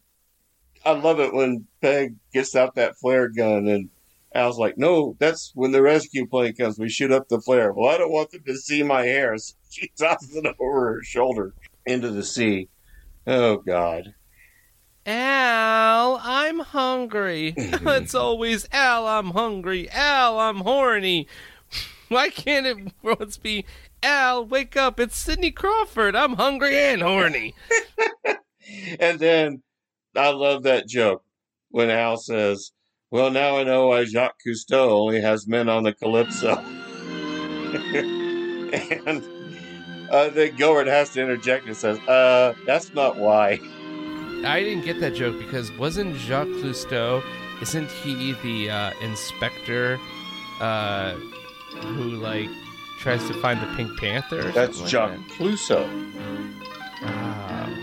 I love it when Peg gets out that flare gun and Al's like, no, that's when the rescue plane comes. We shoot up the flare. Well, I don't want them to see my hair. So she tosses it over her shoulder into the sea. Oh, God. Al, I'm hungry. it's always Al, I'm hungry. Al, I'm horny. Why can't it once be Al, wake up? It's Cindy Crawford. I'm hungry and horny. And then I love that joke when Al says, Well, now I know why Jacques Cousteau only has men on the Calypso. and uh, then Gilbert has to interject and says, Uh, that's not why. I didn't get that joke because wasn't Jacques Cousteau, isn't he the uh, inspector uh, who, like, tries to find the Pink Panther? or That's something like Jacques Clouseau.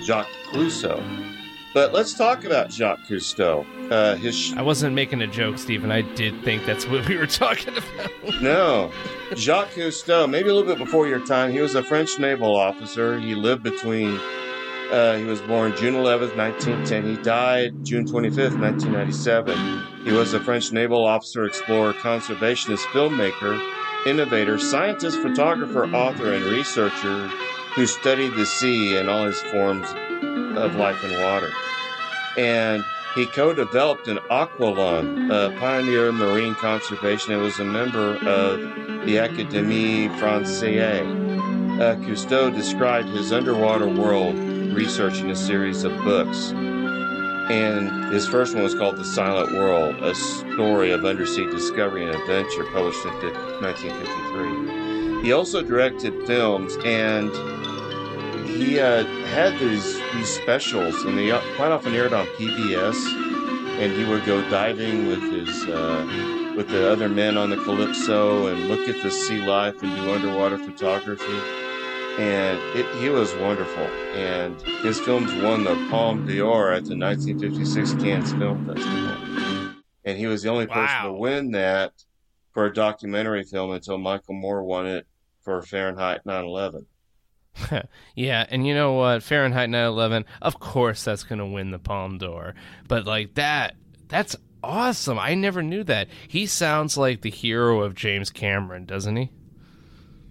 Jacques Clouseau. But let's talk about Jacques Cousteau. Uh, his sh- I wasn't making a joke, Stephen. I did think that's what we were talking about. no, Jacques Cousteau. Maybe a little bit before your time. He was a French naval officer. He lived between. Uh, he was born June 11th, 1910. He died June 25th, 1997. He was a French naval officer, explorer, conservationist, filmmaker, innovator, scientist, photographer, author, and researcher who studied the sea and all its forms of life in water. And he co-developed an aqualung, a pioneer in marine conservation, and was a member of the Académie Française. Uh, Cousteau described his underwater world research in a series of books. And his first one was called The Silent World, a story of undersea discovery and adventure, published in 1953. He also directed films, and he uh, had these these specials, and they quite often aired on PBS. And he would go diving with his uh, with the other men on the Calypso and look at the sea life and do underwater photography. And it, he was wonderful. And his films won the Palme d'Or at the 1956 Cannes Film Festival. And he was the only person to win that for a documentary film until Michael Moore won it for Fahrenheit 9/11. yeah, and you know what? Fahrenheit 9/11. Of course, that's gonna win the Palme d'Or. But like that, that's awesome. I never knew that. He sounds like the hero of James Cameron, doesn't he?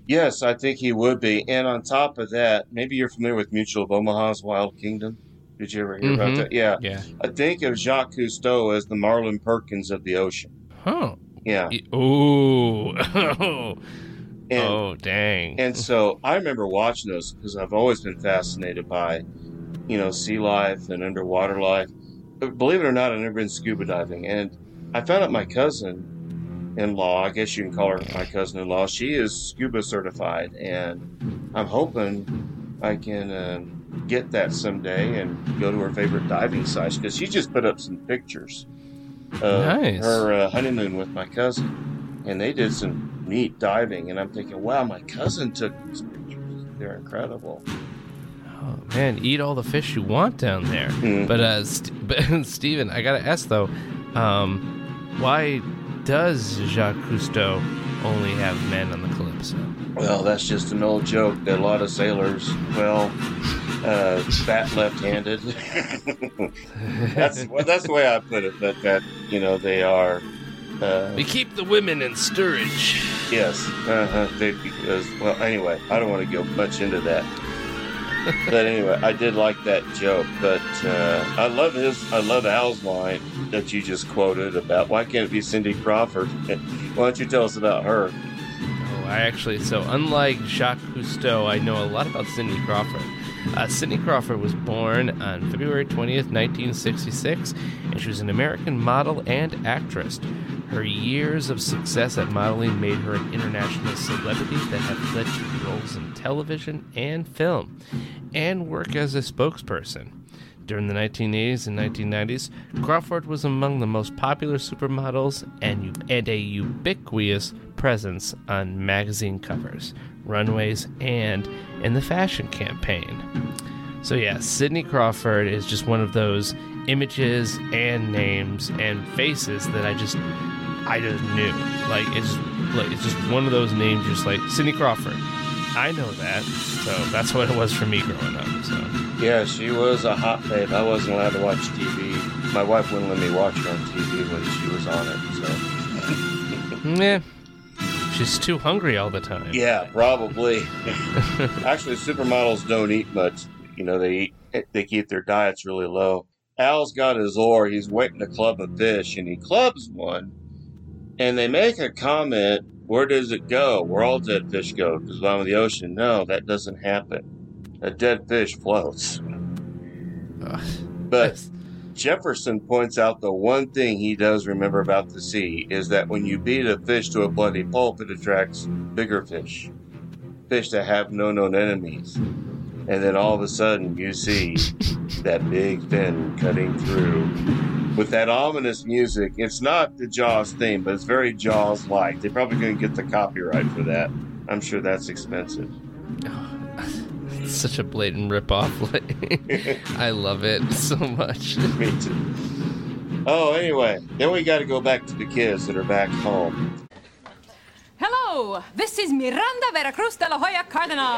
Yes, I think he would be. And on top of that, maybe you're familiar with Mutual of Omaha's Wild Kingdom. Did you ever hear about Mhm. that? Yeah. Yeah. I think of Jacques Cousteau as the Marlin Perkins of the ocean. Huh. Yeah. Ooh. And- oh, dang. And so I remember watching those because I've always been fascinated by, you know, sea life and underwater life. But believe it or not, I've never been scuba diving. And I found out my cousin in law, I guess you can call her my cousin in law, she is scuba certified. And I'm hoping I can um, get that someday and go to her favorite diving sites because she just put up some pictures of Nice. her uh, honeymoon with my cousin. And they did some neat diving. And I'm thinking, wow, my cousin took these pictures. They're incredible. Oh, man, eat all the fish you want down there. But uh, St- but Steven, I gotta ask though, um, why does Jacques Cousteau only have men on the Calypso? Well, that's just an old joke that a lot of sailors, well, uh, fat left-handed. that's well, that's the way I put it. But that you know they are. Uh, We keep the women in stirage. yes, uh-huh, they, because well, anyway, I don't want to go much into that. but anyway, I did like that joke. But uh, I love his. I love Al's line that you just quoted about why can't it be Cindy Crawford? why don't you tell us about her? Oh, I actually, so unlike Jacques Cousteau, I know a lot about Cindy Crawford. Uh, Crawford was born on February 20th, 1966, and she was an American model and actress. Her years of success at modeling made her an international celebrity that have led to roles in television and film, and work as a spokesperson. During the 1980s and 1990s, Crawford was among the most popular supermodels and, and a ubiquitous presence on magazine covers, runways, and in the fashion campaign. So, yeah, Cindy Crawford is just one of those images and names and faces that I just I just knew. Like it's like it's just one of those names, just like Cindy Crawford. I know that, so that's what it was for me growing up. So Yeah, she was a hot babe. I wasn't allowed to watch TV. My wife wouldn't let me watch her on TV when she was on it. So yeah, she's too hungry all the time. yeah, probably. Actually, supermodels don't eat much. You know, they eat, they keep their diets really low. Al's got his oar. He's waiting to club a fish, and he clubs one. And they make a comment. Where does it go? Where all dead fish go? Does it belong in the ocean? No, that doesn't happen. A dead fish floats. But Jefferson points out the one thing he does remember about the sea is that when you beat a fish to a bloody pulp, it attracts bigger fish, fish that have no known enemies. And then all of a sudden, you see that big fin cutting through with that ominous music. It's not the Jaws theme, but it's very Jaws like. They're probably going to get the copyright for that. I'm sure that's expensive. Oh, It's such a blatant ripoff. Like, I love it so much. Me too. Oh, anyway, then we got to go back to the kids that are back home. Hello, this is Miranda Veracruz de la Hoya Cardinal.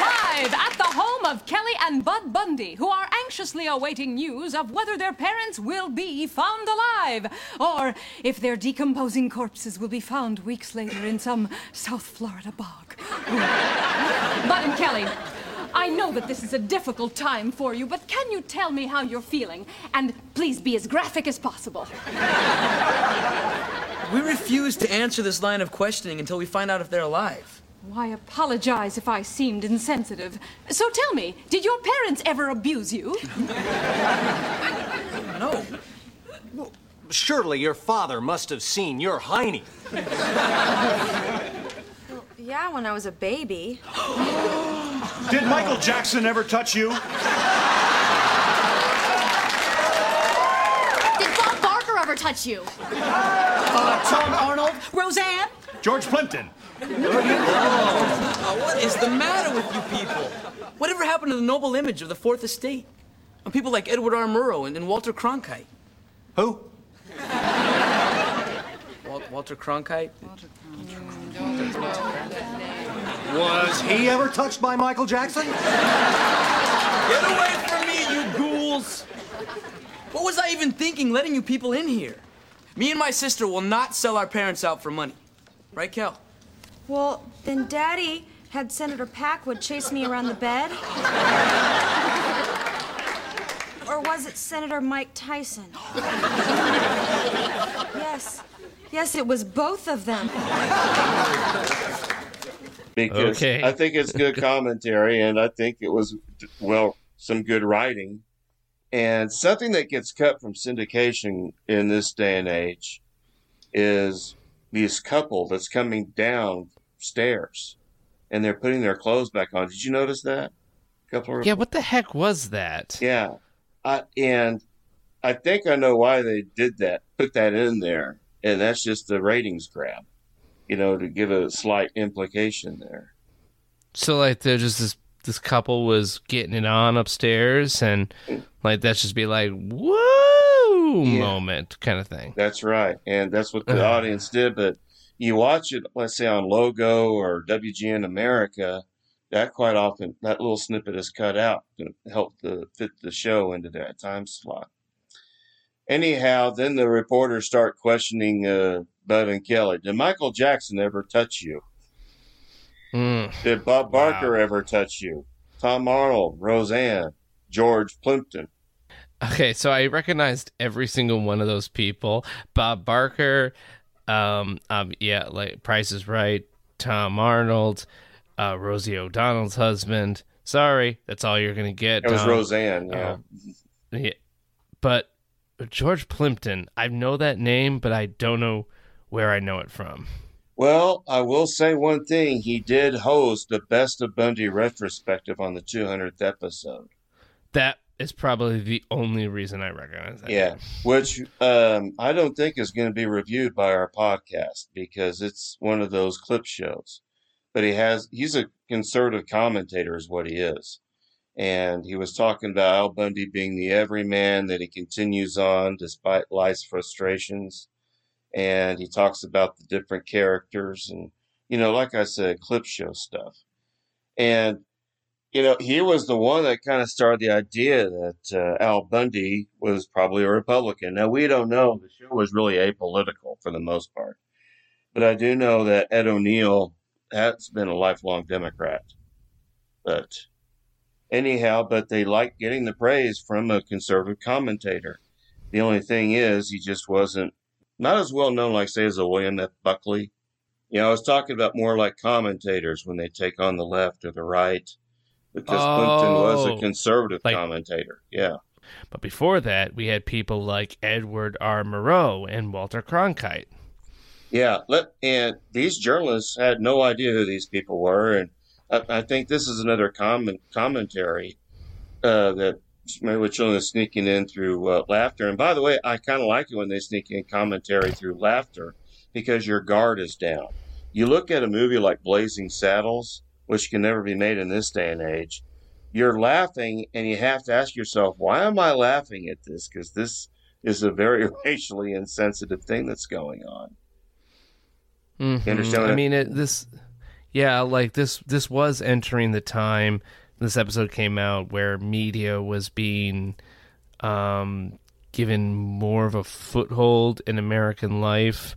Live at the home of Kelly and Bud Bundy, who are anxiously awaiting news of whether their parents will be found alive, or if their decomposing corpses will be found weeks later in some South Florida bog. Bud and Kelly, I know that this is a difficult time for you, but can you tell me how you're feeling? And please be as graphic as possible. We refuse to answer this line of questioning until we find out if they're alive. Why apologize if I seemed insensitive? So tell me, did your parents ever abuse you? No. Surely your father must have seen your hiney. Yeah, when I was a baby. Did Michael Jackson ever touch you? Did Bob Barker ever touch you? Uh, Tom Arnold, Roseanne. George Plimpton. Oh, what is the matter with you people? Whatever happened to the noble image of the Fourth Estate? And people like Edward R. Murrow and, and Walter Cronkite. Who? Wal- Walter Cronkite? Was he ever touched by Michael Jackson? Get away from me, you ghouls! What was I even thinking letting you people in here? Me and my sister will not sell our parents out for money. Right, Kel? Well, then Daddy had Senator Packwood chase me around the bed. or was it Senator Mike Tyson? yes. Yes, it was both of them. because Okay. I think it's good commentary, and I think it was well some good writing, and something that gets cut from syndication in this day and age is this couple that's coming downstairs, and they're putting their clothes back on. Did you notice that? Couple. of- Yeah, what the heck was that? Yeah, I, and I think I know why they did that. Put that in there, and that's just the ratings grab. You know, to give a slight implication there. So like there's just this this couple was getting it on upstairs and like that's just be like whoa Yeah. moment kind of thing. That's right, and that's what the audience did. But you watch it, let's say on Logo or WGN America, that quite often that little snippet is cut out to help the fit the show into that time slot. Anyhow, then the reporters start questioning uh, Bud and Kelly. Did Michael Jackson ever touch you? Mm. Did Bob Barker ever touch you? Tom Arnold, Roseanne, George Plimpton. Okay, so I recognized every single one of those people. Bob Barker, um, um yeah, like Price is Right, Tom Arnold, uh, Rosie O'Donnell's husband. Sorry, that's all you're gonna get. It was Tom. Roseanne, yeah. Um, yeah. But George Plimpton, I know that name, but I don't know where I know it from. Well, I will say one thing. He did host the Best of Bundy retrospective on the 200th episode. That is probably the only reason I recognize that. Yeah, which um, I don't think is going to be reviewed by our podcast because it's one of those clip shows. But he has, he's a conservative commentator, is what he is. and he was talking about Al Bundy being the everyman that he continues on despite life's frustrations. And he talks about the different characters and, you know, like I said, clip show stuff. And, you know, he was the one that kind of started the idea that uh, Al Bundy was probably a Republican. Now, we don't know. The show was really apolitical for the most part. But I do know that Ed O'Neill has been a lifelong Democrat. But anyhow, but they like getting the praise from a conservative commentator. The only thing is, he just wasn't not as well known, like say, as a William F. Buckley. You know, I was talking about more like commentators when they take on the left or the right, because Clinton was a Oh, conservative like- commentator. Yeah. But before that, we had people like Edward R. Murrow and Walter Cronkite. Yeah, let, and these journalists had no idea who these people were, and I, I think this is another comment commentary uh, that Married with Children is sneaking in through uh, laughter. And by the way, I kind of like it when they sneak in commentary through laughter because your guard is down. You look at a movie like Blazing Saddles, which can never be made in this day and age. You're laughing, and you have to ask yourself, why am I laughing at this? Because this is a very racially insensitive thing that's going on. Mhm. You understand what I I- mean, it, this, yeah, like this. This was entering the time this episode came out where media was being um, given more of a foothold in American life.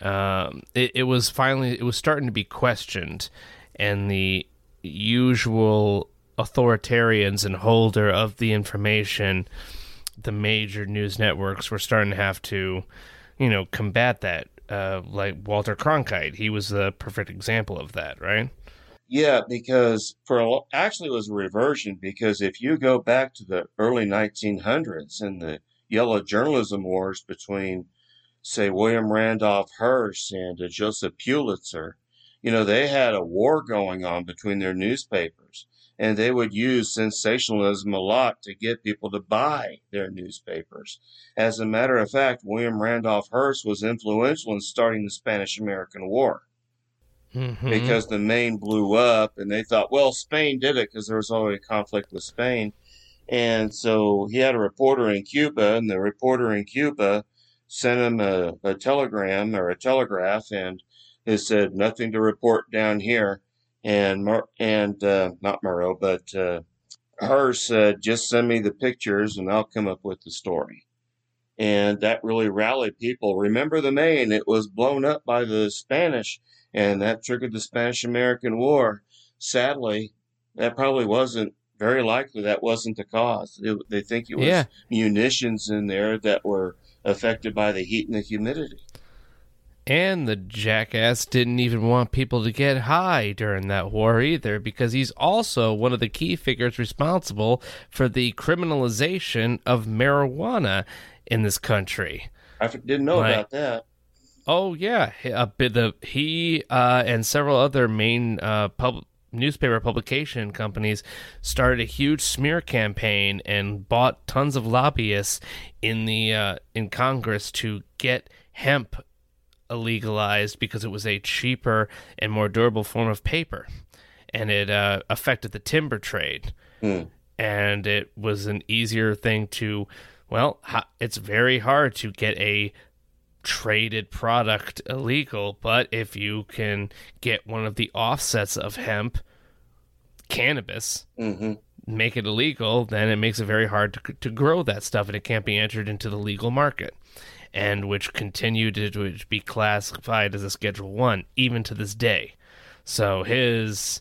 Um, it, it was finally it was starting to be questioned, and the usual authoritarians and holder of the information, the major news networks, were starting to have to, you know, combat that. Uh, like Walter Cronkite, he was the perfect example of that, right? Yeah, because for a, actually it was a reversion because if you go back to the early 1900s and the yellow journalism wars between, say, William Randolph Hearst and uh, Joseph Pulitzer, you know, they had a war going on between their newspapers and they would use sensationalism a lot to get people to buy their newspapers. As a matter of fact, William Randolph Hearst was influential in starting the Spanish American War Mhm. because the Maine blew up, and they thought, well, Spain did it because there was already a conflict with Spain. And so he had a reporter in Cuba, and the reporter in Cuba sent him a, a telegram or a telegraph, and it said nothing to report down here. And Mur- and uh, not Murrow, but uh, Hearst said, just send me the pictures, and I'll come up with the story. And that really rallied people. Remember the Maine? It was blown up by the Spanish, and that triggered the Spanish American War. Sadly, that probably wasn't very likely. That wasn't the cause. It, they think it was Yeah. munitions in there that were affected by the heat and the humidity. And the jackass didn't even want people to get high during that war either, because he's also one of the key figures responsible for the criminalization of marijuana in this country. I didn't know Like- about that. Oh yeah, He- a bit the he uh, and several other main uh, pub, newspaper publication companies started a huge smear campaign and bought tons of lobbyists in the uh, in Congress to get hemp legalized because it was a cheaper and more durable form of paper, and it uh, affected the timber trade. And it was an easier thing to well it's very hard to get a traded product illegal but if you can get one of the offsets of hemp cannabis Mm-hmm. make it illegal then it makes it very hard to, to grow that stuff and it can't be entered into the legal market and which continued to be classified as a schedule 1 even to this day so his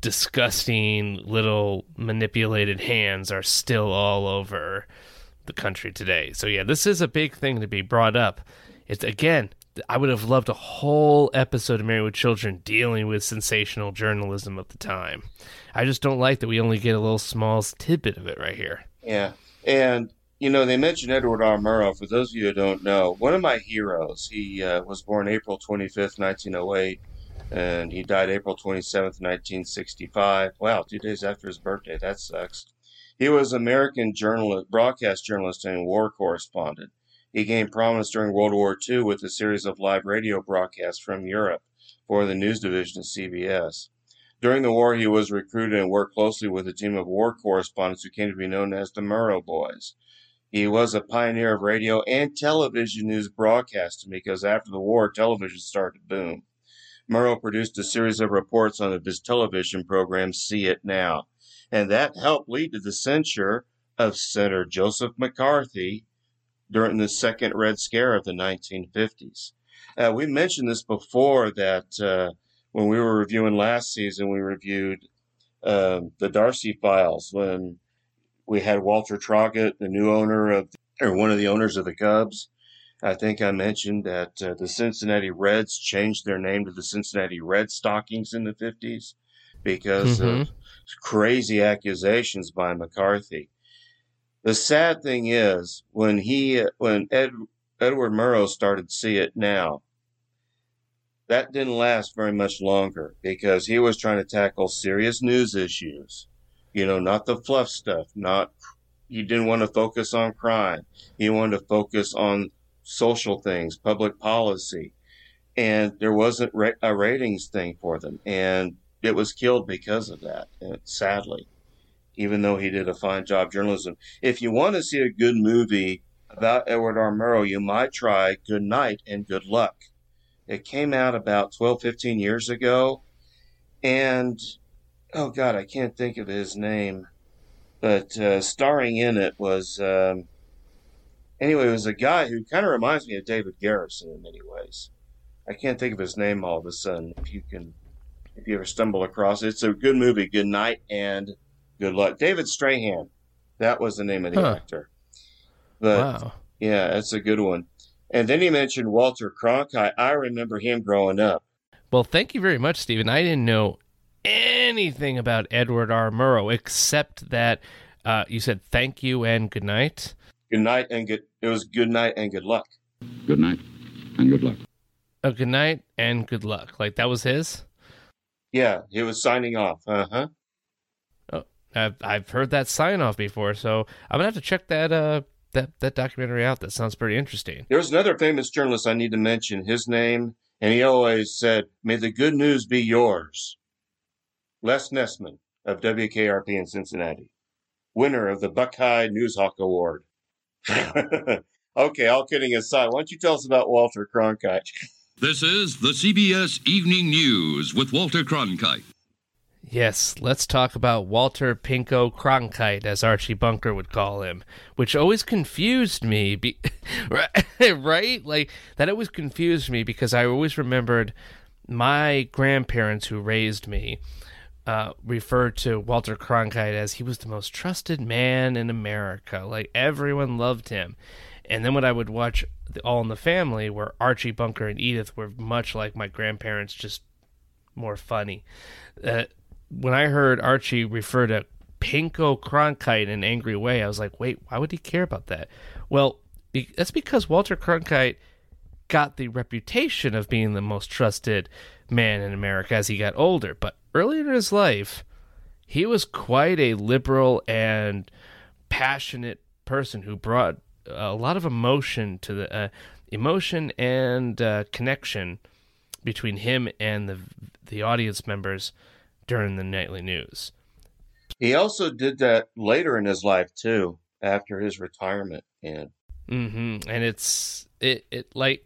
disgusting little manipulated hands are still all over the country today. So yeah, this is a big thing to be brought up. It's again, I would have loved a whole episode of Married with Children dealing with sensational journalism of the time. I just don't like that we only get a little small tidbit of it right here. Yeah. And, you know, they mentioned Edward R. Murrow. For those of you who don't know, one of my heroes, he uh, was born April 25th, 1908, and he died April 27th, 1965. Wow, two days after his birthday. That sucks. He was an American journalist, broadcast journalist and war correspondent. He gained prominence during World War II with a series of live radio broadcasts from Europe for the news division of CBS. During the war, he was recruited and worked closely with a team of war correspondents who came to be known as the Murrow Boys. He was a pioneer of radio and television news broadcasting because after the war, television started to boom. Murrow produced a series of reports on his television program, See It Now, and that helped lead to the censure of Senator Joseph McCarthy during the second Red Scare of the 1950s. Uh, we mentioned this before that uh, when we were reviewing last season, we reviewed uh, the Darcy Files when we had Walter Trogett, the new owner of, or one of the owners of the Cubs. I think I mentioned that uh, the Cincinnati Reds changed their name to the Cincinnati Red Stockings in the 50s because Mhm. of crazy accusations by McCarthy. The sad thing is when he when Ed, Edward Murrow started See It Now, that didn't last very much longer because he was trying to tackle serious news issues. You know, not the fluff stuff, not he didn't want to focus on crime. He wanted to focus on social things, public policy. And there wasn't ra- a ratings thing for them. And it was killed because of that, uh, sadly, even though he did a fine job journalism. If you want to see a good movie about Edward R. Murrow, you might try Good Night and Good Luck. It came out about 12, 15 years ago. And, oh God, I can't think of his name. But uh, starring in it was, um, anyway, it was a guy who kind of reminds me of David Garrison in many ways. I can't think of his name all of a sudden. If you can, if you ever stumble across it, it's a good movie. Good night and good luck. David Strathairn, that was the name of the Huh. actor. But Wow. yeah, that's a good one. And then he mentioned Walter Cronkite. I remember him growing up. Well, thank you very much, Stephen. I didn't know anything about Edward R. Murrow except that uh, you said thank you and good night. Good night and good. It was good night and good luck. Good night and good luck. Oh, good night and good luck. Like that was his. Yeah, he was signing off. Uh huh. Oh, I've I've heard that sign off before, so I'm gonna have to check that uh that that documentary out. That sounds pretty interesting. There's another famous journalist I need to mention. His name, and he always said, "May the good news be yours." Les Nessman of WKRP in Cincinnati, winner of the Buckeye Newshawk Award. okay, all kidding aside, why don't you tell us about Walter Cronkite? This is the CBS Evening News with Walter Cronkite. Yes, let's talk about Walter Pinko Cronkite, as Archie Bunker would call him, which always confused me. Be- right? Like, that always confused me because I always remembered my grandparents who raised me uh, referred to Walter Cronkite as he was the most trusted man in America. Like, everyone loved him. And then when I would watch All in the Family, where Archie Bunker and Edith were much like my grandparents, just more funny. Uh, when I heard Archie refer to Pinko Cronkite in an angry way, I was like, wait, why would he care about that? Well, that's because Walter Cronkite got the reputation of being the most trusted man in America as he got older. But earlier in his life, he was quite a liberal and passionate person who brought a lot of emotion to the uh, emotion and uh, connection between him and the the audience members during the nightly news. He also did that later in his life too, after his retirement. And hmm And it's it it like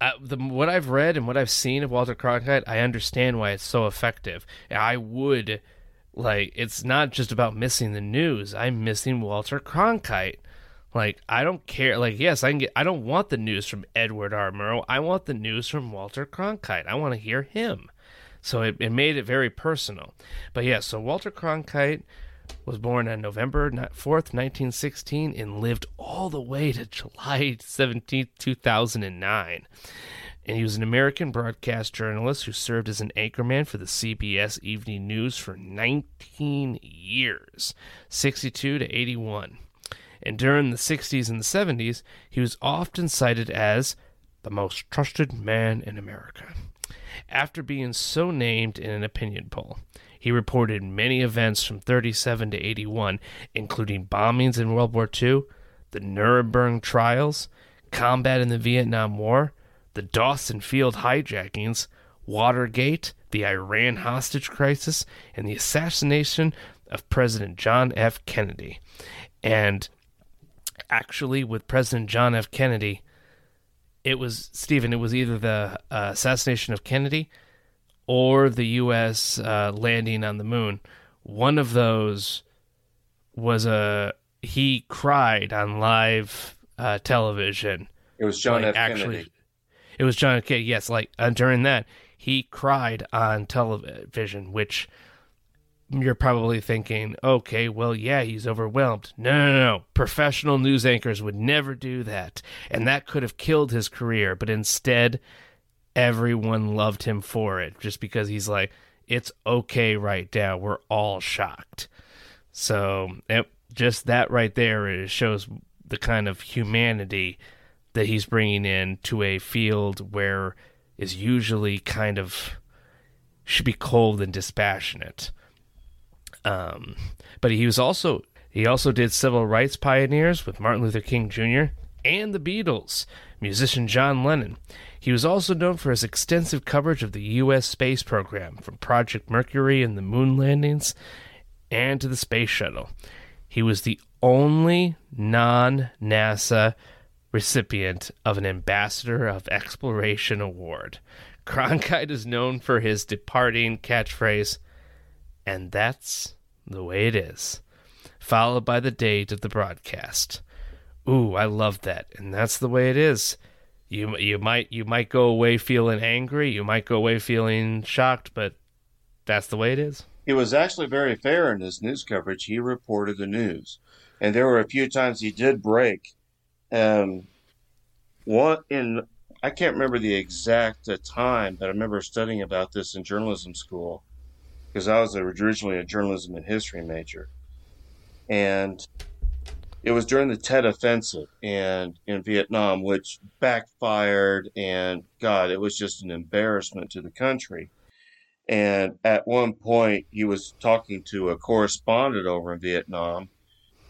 uh, the what I've read and what I've seen of Walter Cronkite, I understand why it's so effective. I would like it's not just about missing the news. I'm missing Walter Cronkite. Like I don't care. Like yes, I can get. I don't want the news from Edward R. Murrow. I want the news from Walter Cronkite. I want to hear him. So it, it made it very personal. But yeah, so Walter Cronkite was born on November 4th, 1916, and lived all the way to July 17th, 2009. And he was an American broadcast journalist who served as an anchorman for the CBS Evening News for 19 years, 62 to 81. And during the 60s and the 70s, he was often cited as the most trusted man in America. After being so named in an opinion poll, he reported many events from 37 to 81, including bombings in World War II, the Nuremberg trials, combat in the Vietnam War, the Dawson Field hijackings, Watergate, the Iran hostage crisis, and the assassination of President John F. Kennedy. And actually, with President John F. Kennedy, it was, Stephen, it was either the uh, assassination of Kennedy or the U.S. Uh, landing on the moon. One of those was a. He cried on live uh, television. It was John Like, F. Kennedy. It was John F. Kennedy. Yes, like uh, during that, he cried on television, which you're probably thinking, okay, well, yeah, he's overwhelmed. No, no, no. Professional news anchors would never do that. And that could have killed his career. But instead, everyone loved him for it just because he's like, it's okay right now. We're all shocked. So, it, just that right there shows the kind of humanity that he's bringing in to a field where is usually kind of should be cold and dispassionate. Um, but he was also he also did civil rights pioneers with Martin Luther King Jr. and the Beatles, musician John Lennon. He was also known for his extensive coverage of the U.S. space program, from Project Mercury and the moon landings, and to the space shuttle. He was the only non-NASA recipient of an Ambassador of Exploration award. Cronkite is known for his departing catchphrase, and that's the way it is, followed by the date of the broadcast. Ooh, I love that, and that's the way it is. You you might you might go away feeling angry, you might go away feeling shocked, but that's the way it is. He was actually very fair in his news coverage. He reported the news, and there were a few times he did break. Um, one in I can't remember the exact uh, time, but I remember studying about this in journalism school because I was originally a journalism and history major, and it was during the Tet Offensive and in Vietnam, which backfired, and God, it was just an embarrassment to the country. And at one point, he was talking to a correspondent over in Vietnam,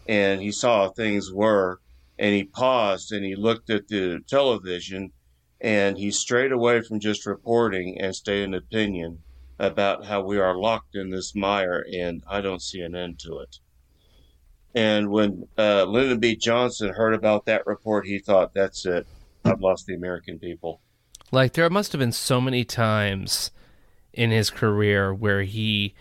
and he saw how things were, and he paused and he looked at the television, and he strayed away from just reporting and stated an opinion about how we are locked in this mire, and I don't see an end to it. And when uh, Lyndon B. Johnson heard about that report, he thought, "That's it. I've lost the American people." Like there must have been so many times in his career where he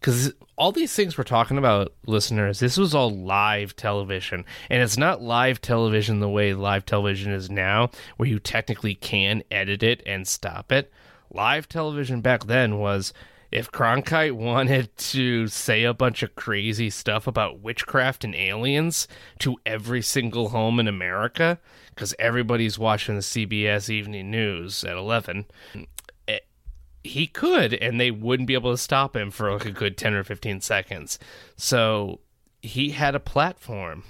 because all these things we're talking about listeners this was all live television and it's not live television the way live television is now where you technically can edit it and stop it live television back then was if Cronkite wanted to say a bunch of crazy stuff about witchcraft and aliens to every single home in America, because everybody's watching the CBS Evening News at 11, eh, he could, and they wouldn't be able to stop him for like a good 10 or 15 seconds. So he had a platform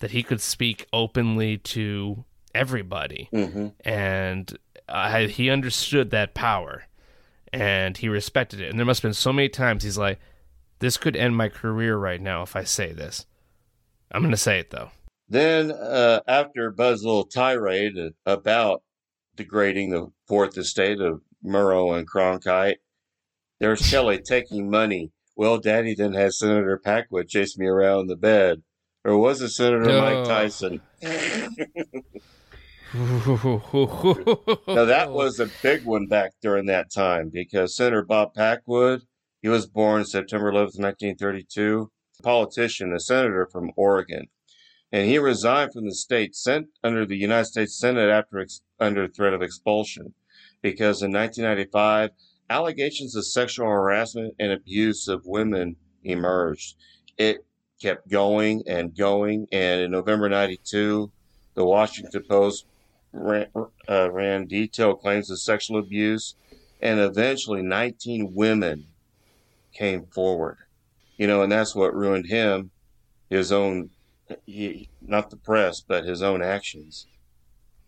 that he could speak openly to everybody. And uh, he understood that power and he respected it. And there must have been so many times he's like, this could end my career right now if I say this. I'm going to say it though. Then, uh, after Buzz's little tirade about degrading the fourth estate of Murrow and Cronkite, there's Kelly taking money. Well, Daddy didn't have Senator Packwood chase me around the bed. Or was it Senator Mike Tyson? now, that was a big one back during that time because Senator Bob Packwood, he was born September 11th, 1932, a politician, a senator from Oregon. And he resigned from the state, sent under the United States Senate after ex- under threat of expulsion, because in 1995, allegations of sexual harassment and abuse of women emerged. It kept going and going, and in November 92, the Washington Post ran, uh, ran detailed claims of sexual abuse, and eventually 19 women came forward. You know, and that's what ruined him, his own, he, not the press, but his own actions.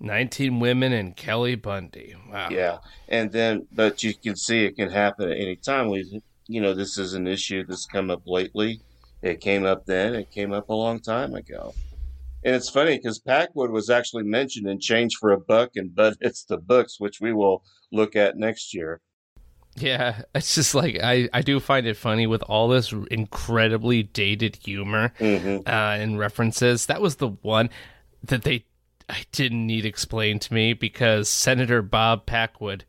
19 women and Kelly Bundy. Wow. Yeah, and then, but you can see it can happen at any time. We, you know, this is an issue that's come up lately. It came up then. It came up a long time ago. And it's funny because Packwood was actually mentioned in Change for a Buck and But It's the Books, which we will look at next year. Yeah, it's just like I, I do find it funny with all this incredibly dated humor Mm-hmm. uh, and references. That was the one that they I didn't need explained to me because Senator Bob Packwood,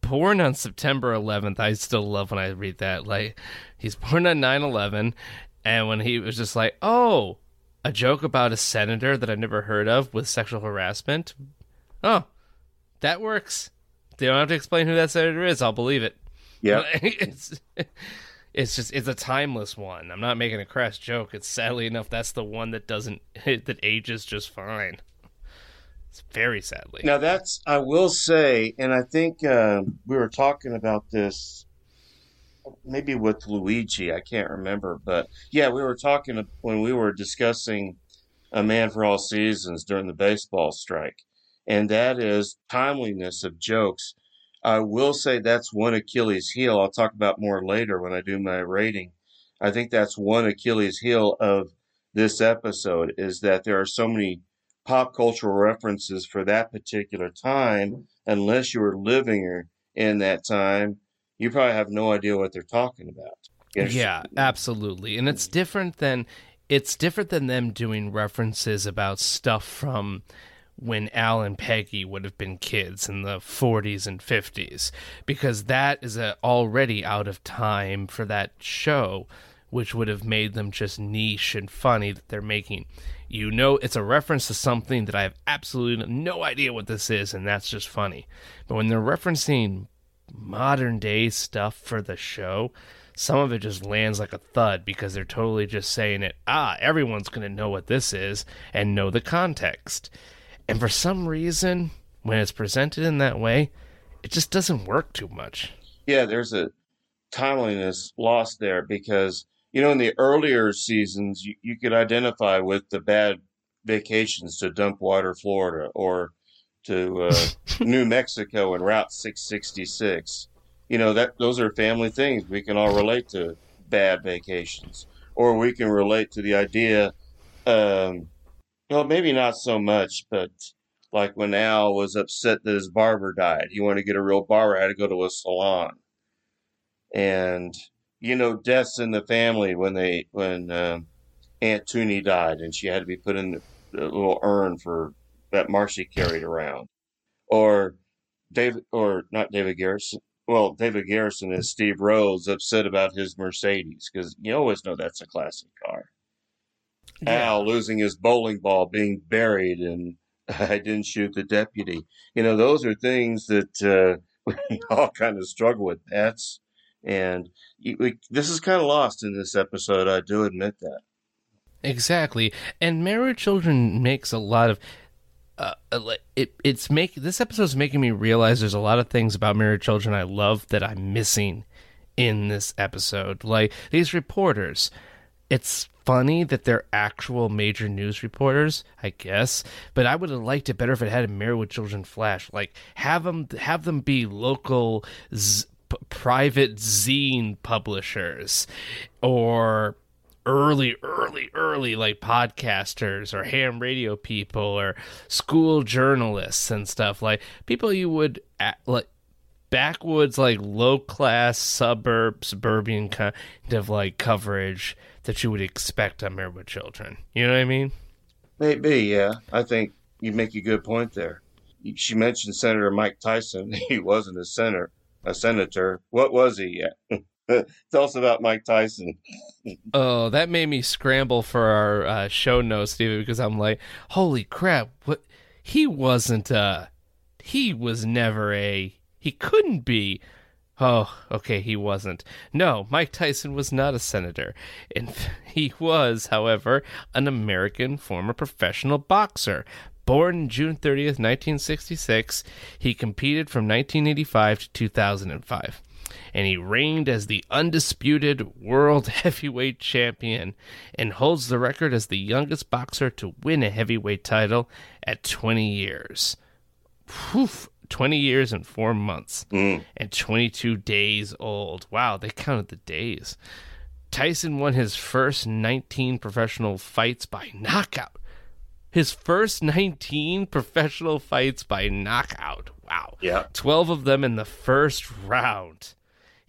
born on September 11th, I still love when I read that. Like he's born on 9/11, and when he was just like, oh, a joke about a senator that I've never heard of with sexual harassment. Oh, that works. They don't have to explain who that senator is. I'll believe it. Yeah. it's it's just it's a timeless one. I'm not making a crass joke. It's sadly enough that's the one that doesn't that ages just fine. It's very sadly. Now that's I will say, and I think um, we were talking about this maybe with Luigi. I can't remember, but yeah, we were talking when we were discussing a man for all seasons during the baseball strike, and that is timeliness of jokes. I will say that's one Achilles heel. I'll talk about more later when I do my rating. I think that's one Achilles heel of this episode is that there are so many pop cultural references for that particular time. Unless you were living in that time, you probably have no idea what they're talking about. Yeah, absolutely. And it's different than it's different than them doing references about stuff from when Al and Peggy would have been kids in the 40s and 50s because that is a, already out of time for that show which would have made them just niche and funny that they're making you know it's a reference to something that I have absolutely no idea what this is and that's just funny but when they're referencing modern day stuff for the show some of it just lands like a thud because they're totally just saying it ah everyone's going to know what this is and know the context and for some reason, when it's presented in that way, it just doesn't work too much. Yeah, there's a timeliness lost there because, you know, in the earlier seasons, you, you could identify with the bad vacations to dump water Florida, or to uh, New Mexico and Route 666. You know, that those are family things. We can all relate to bad vacations. Or we can relate to the idea um, well, maybe not so much, but like when Al was upset that his barber died, he wanted to get a real barber, had to go to a salon. And you know, deaths in the family when they when um, Aunt Toonie died, and she had to be put in a little urn for that Marcy carried around, or David, or not David Garrison. Well, David Garrison is Steve Rhoades upset about his Mercedes because you always know that's a classic car. Al losing his bowling ball, being buried, and I didn't shoot the deputy. You know, those are things that uh, we all kind of struggle with, That's And we, this is kind of lost in this episode. I do admit that. Exactly. And Married Children makes a lot of uh, uh, it it's make this episode's making me realize there's a lot of things about Married Children I love that I'm missing in this episode. Like these reporters. It's funny that they're actual major news reporters, I guess, but I would have liked it better if it had a Married with Children flash. Like have them have them be local private zine publishers or early early early like podcasters or ham radio people or school journalists and stuff like people you would like backwoods like low class suburb suburban kind of like coverage that you would expect on Married with Children. You know what I mean? Maybe, yeah. I think you make a good point there. She mentioned Senator Mike Tyson. He wasn't a senator. A senator. What was he? Tell us about Mike Tyson. Oh, that made me scramble for our uh, show notes, Steven, because I'm like, holy crap! What? He wasn't. Uh, he was never a. He couldn't be. Oh, okay, he wasn't. No, Mike Tyson was not a senator. And he was, however, an American former professional boxer. Born June 30th, 1966, he competed from 1985 to 2005 and he reigned as the undisputed world heavyweight champion and holds the record as the youngest boxer to win a heavyweight title at 20 years. Whew, 20 years and 4 months mm. and 22 days old. Wow, they counted the days. Tyson won his first 19 professional fights by knockout. His first 19 professional fights by knockout. Wow. Yeah. 12 of them in the first round.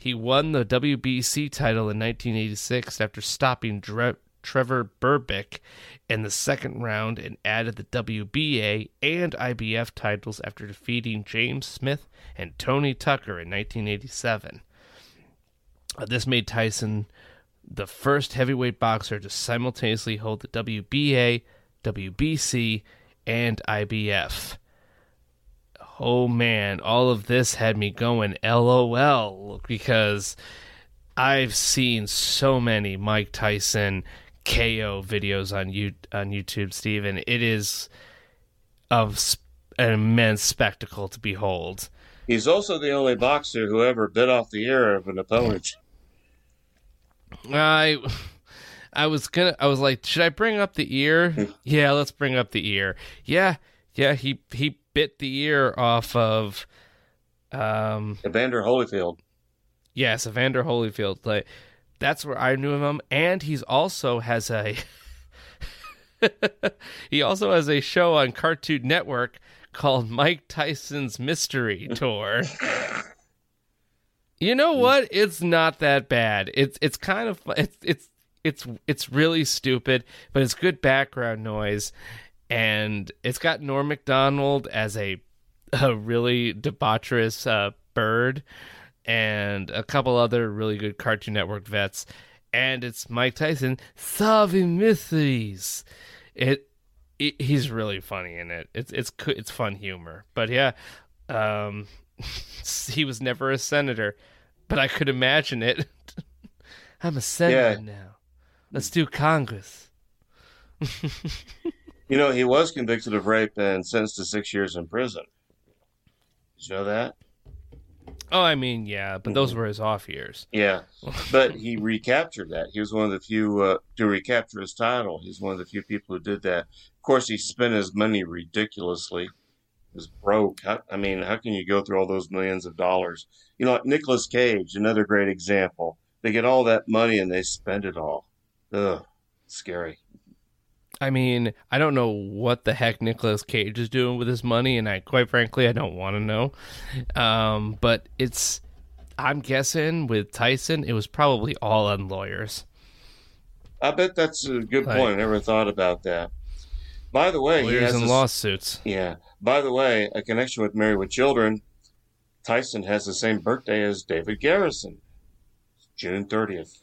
He won the WBC title in 1986 after stopping Dre- Trevor Berbick in the second round and added the WBA and IBF titles after defeating James Smith and Tony Tucker in 1987. Uh, this made Tyson the first heavyweight boxer to simultaneously hold the WBA, WBC, and IBF. Oh man, all of this had me going LOL because I've seen so many Mike Tyson KO videos on you on YouTube, Steven. It is of an immense spectacle to behold. He's also the only boxer who ever bit off the ear of an opponent. I I was gonna I was like, should I bring up the ear? yeah, let's bring up the ear. Yeah, yeah, he he bit the ear off of um Evander Holyfield. Yes, Evander Holyfield. Like that's where I knew him and he's also has a he also has a show on Cartoon Network called Mike Tyson's Mystery Tour. You know what? It's not that bad. It's it's kind of it's it's it's it's really stupid, but it's good background noise, and it's got Norm Macdonald as a a really debaucherous uh, bird, and a couple other really good Cartoon Network vets, and it's Mike Tyson solving mysteries. It, it he's really funny in it. It's it's it's fun humor, but yeah, um, he was never a senator, but I could imagine it. I'm a senator Yeah. now. Let's do Congress. You know, he was convicted of rape and sentenced to six years in prison. Did you know that? Oh, I mean, yeah, but those were his off years. Yeah, but he recaptured that. He was one of the few uh, to recapture his title. He's one of the few people who did that. Of course, he spent his money ridiculously. He was broke. How, I mean, how can you go through all those millions of dollars? You know, like Nicolas Cage, another great example. They get all that money and they spend it all. Ugh, scary. I mean, I don't know what the heck Nicolas Cage is doing with his money, and I quite frankly I don't want to know. Um, but it's I'm guessing with Tyson, it was probably all on lawyers. I bet that's a good Like- point. I never thought about that. By the way, he Lawyers has and lawsuits. Yeah. By the way, a connection with Married with Children. Tyson has the same birthday as David Garrison, June thirtieth.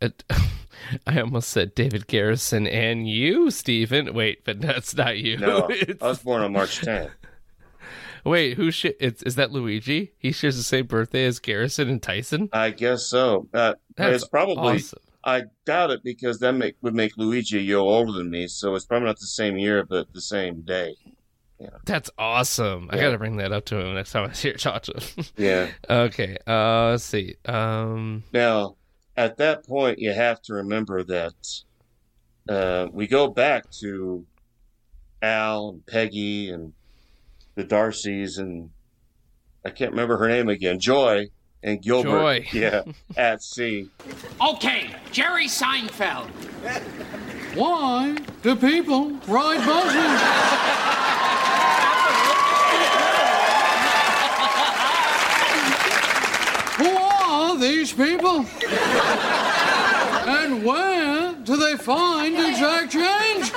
I almost said David Garrison and you, Stephen. Wait, but that's not you. No, I was born on March tenth. Wait, who sh- it's, is that Luigi? He shares the same birthday as Garrison and Tyson? I guess so. Uh, That's it's probably. awesome. I doubt it because that make, would make Luigi a year older than me, so it's probably not the same year, but the same day. Yeah. That's awesome. I gotta bring that up to him next time I see to. Yeah. Okay. Uh, let's see. Um, Now, at that point, you have to remember that uh, we go back to Al and Peggy and the Darcys and I can't remember her name again, Joy and Gilbert. Joy. Yeah, at sea. Okay, Jerry Seinfeld. Why do people ride buses? Who are these people? And where do they find exact change?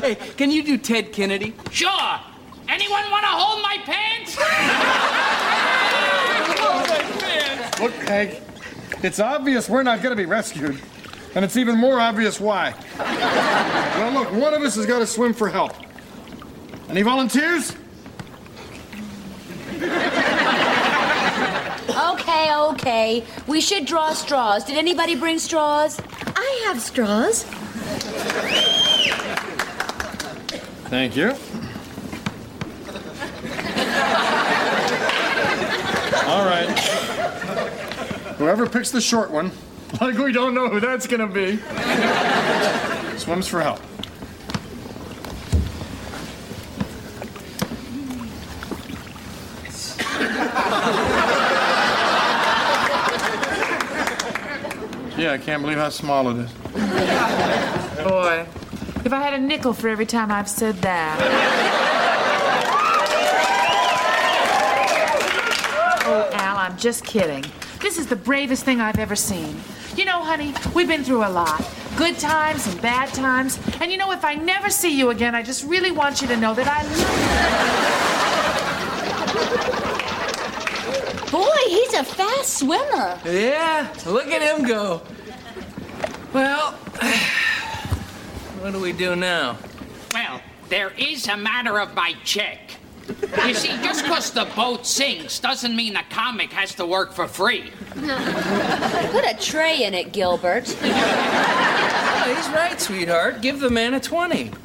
Hey, can you do Ted Kennedy? Sure. Anyone want to hold my pants? Look, Hank, it's obvious we're not going to be rescued. And it's even more obvious why. Well, look, one of us has got to swim for help. Any volunteers? Okay, okay. We should draw straws. Did anybody bring straws? I have straws. Thank you. All right. Whoever picks the short one, like we don't know who that's gonna be, swims for help. Yeah, I can't believe how small it is. Boy, if I had a nickel for every time I've said that. Oh, Al, I'm just kidding. This is the bravest thing I've ever seen. You know, honey, we've been through a lot good times and bad times. And you know, if I never see you again, I just really want you to know that I love you. Boy, he's a fast swimmer. Yeah, look at him go. Well, what do we do now? Well, there is a matter of my check. You see, just because the boat sinks doesn't mean the comic has to work for free. Put a tray in it, Gilbert. Oh, he's right, sweetheart. Give the man a 20. Fine.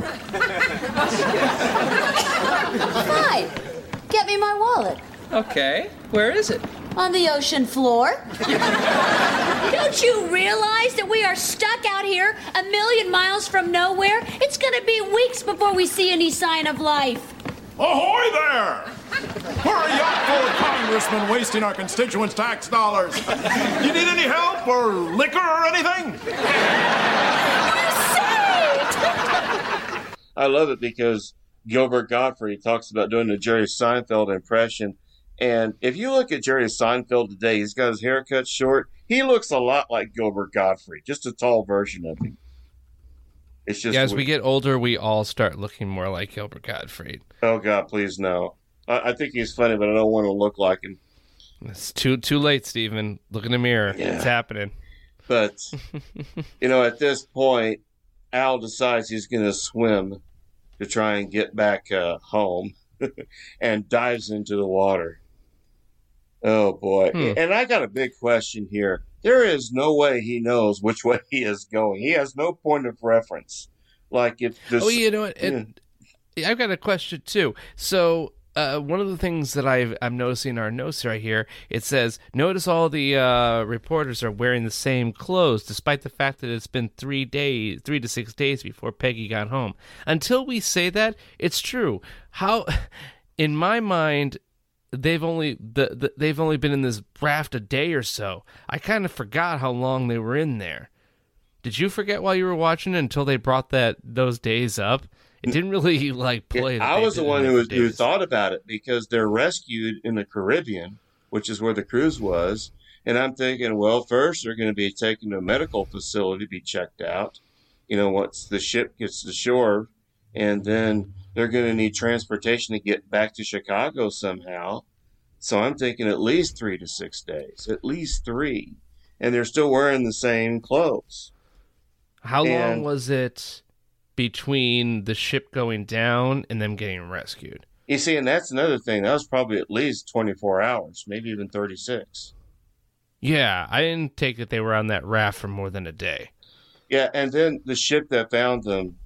Get me my wallet. Okay, where is it? On the ocean floor. Don't you realize that we are stuck out here a million miles from nowhere? It's gonna be weeks before we see any sign of life. Ahoy there! We're a yacht full of congressmen wasting our constituents' tax dollars. You need any help or liquor or anything? I love it because Gilbert Gottfried talks about doing the Jerry Seinfeld impression. And if you look at Jerry Seinfeld today, he's got his hair cut short. He looks a lot like Gilbert Gottfried, just a tall version of him. It's just yeah, as we get older, we all start looking more like Gilbert Gottfried. Oh God, please no. I, I think he's funny, but I don't want to look like him. It's too too late, Stephen. Look in the mirror. Yeah. It's happening. But you know, at this point, Al decides he's going to swim to try and get back uh, home, and dives into the water. Oh boy! Hmm. And I got a big question here. There is no way he knows which way he is going. He has no point of reference. Like if this, oh, you know what? It, I've got a question too. So. Uh, one of the things that I've, I'm noticing in our notes right here, it says, notice all the uh, reporters are wearing the same clothes, despite the fact that it's been three days, three to six days before Peggy got home. Until we say that, it's true. How, in my mind, they've only the, the they've only been in this raft a day or so. I kind of forgot how long they were in there. Did you forget while you were watching it until they brought that those days up? It didn't really like play. that I was the one who was who thought about it because they're rescued in the Caribbean, which is where the cruise was. And I'm thinking, well, first they're going to be taken to a medical facility to be checked out. You know, once the ship gets to shore, and then they're going to need transportation to get back to Chicago somehow. So I'm thinking at least three to six days, at least three, and they're still wearing the same clothes. How long was it between the ship going down and them getting rescued? You see, and that's another thing. That was probably at least 24 hours, maybe even 36. Yeah, I didn't take that they were on that raft for more than a day. Yeah, and then the ship that found them.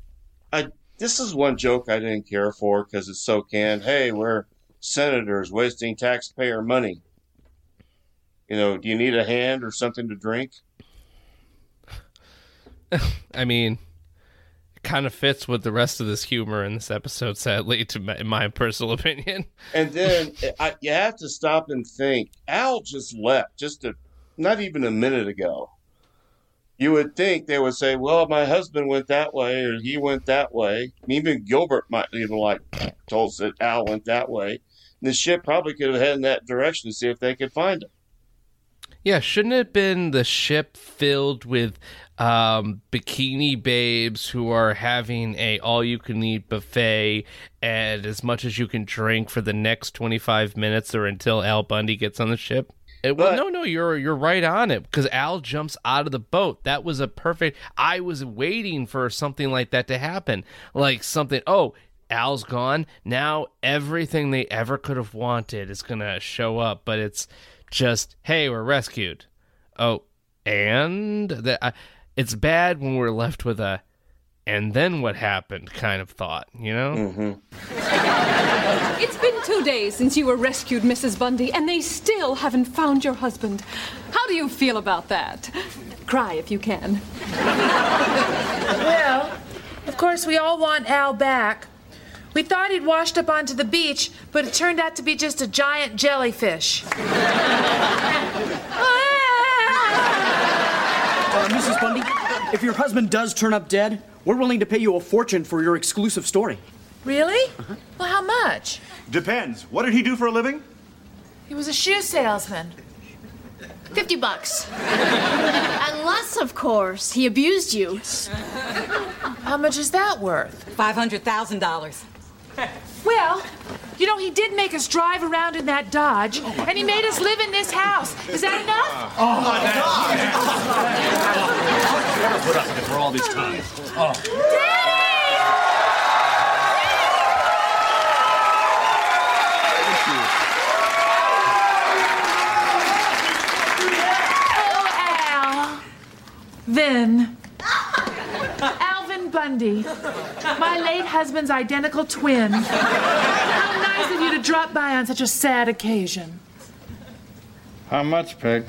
I this is one joke I didn't care for because it's so canned. Hey, we're senators wasting taxpayer money. You know, do you need a hand or something to drink? I mean, it kind of fits with the rest of this humor in this episode, sadly, to my, in my personal opinion. And then I, you have to stop and think. Al just left, just a, not even a minute ago. You would think they would say, "Well, my husband went that way, or he went that way." Even Gilbert might even like told us that Al went that way. And the ship probably could have headed in that direction to see if they could find him. Yeah, shouldn't it have been the ship filled with um, bikini babes who are having a all-you-can-eat buffet and as much as you can drink for the next 25 minutes or until Al Bundy gets on the ship? It, well, no, no, you're you're right on it because Al jumps out of the boat. That was a perfect. I was waiting for something like that to happen, like something. Oh, Al's gone. Now everything they ever could have wanted is gonna show up, but it's just, hey, we're rescued. Oh, and that uh, it's bad when we're left with a, and then what happened kind of thought, you know? Mm-hmm. It's been two days since you were rescued, Mrs. Bundy, and they still haven't found your husband. How do you feel about that? Cry if you can. Well, of course, we all want Al back. We thought he'd washed up onto the beach, but it turned out to be just a giant jellyfish. Uh, Mrs. Bundy, if your husband does turn up dead, we're willing to pay you a fortune for your exclusive story. Really? Well, how much? Depends. What did he do for a living? He was a shoe salesman. 50 bucks. Unless, of course, he abused you. How much is that worth? $500,000. Well, you know, he did make us drive around in that Dodge, and he made us live in this house. Is that enough? Oh, my Never put up with it for all this time. Oh. Oh, Al. Vin. Alvin Bundy. My late husband's identical twin. How nice of you to drop by on such a sad occasion. How much, Peg?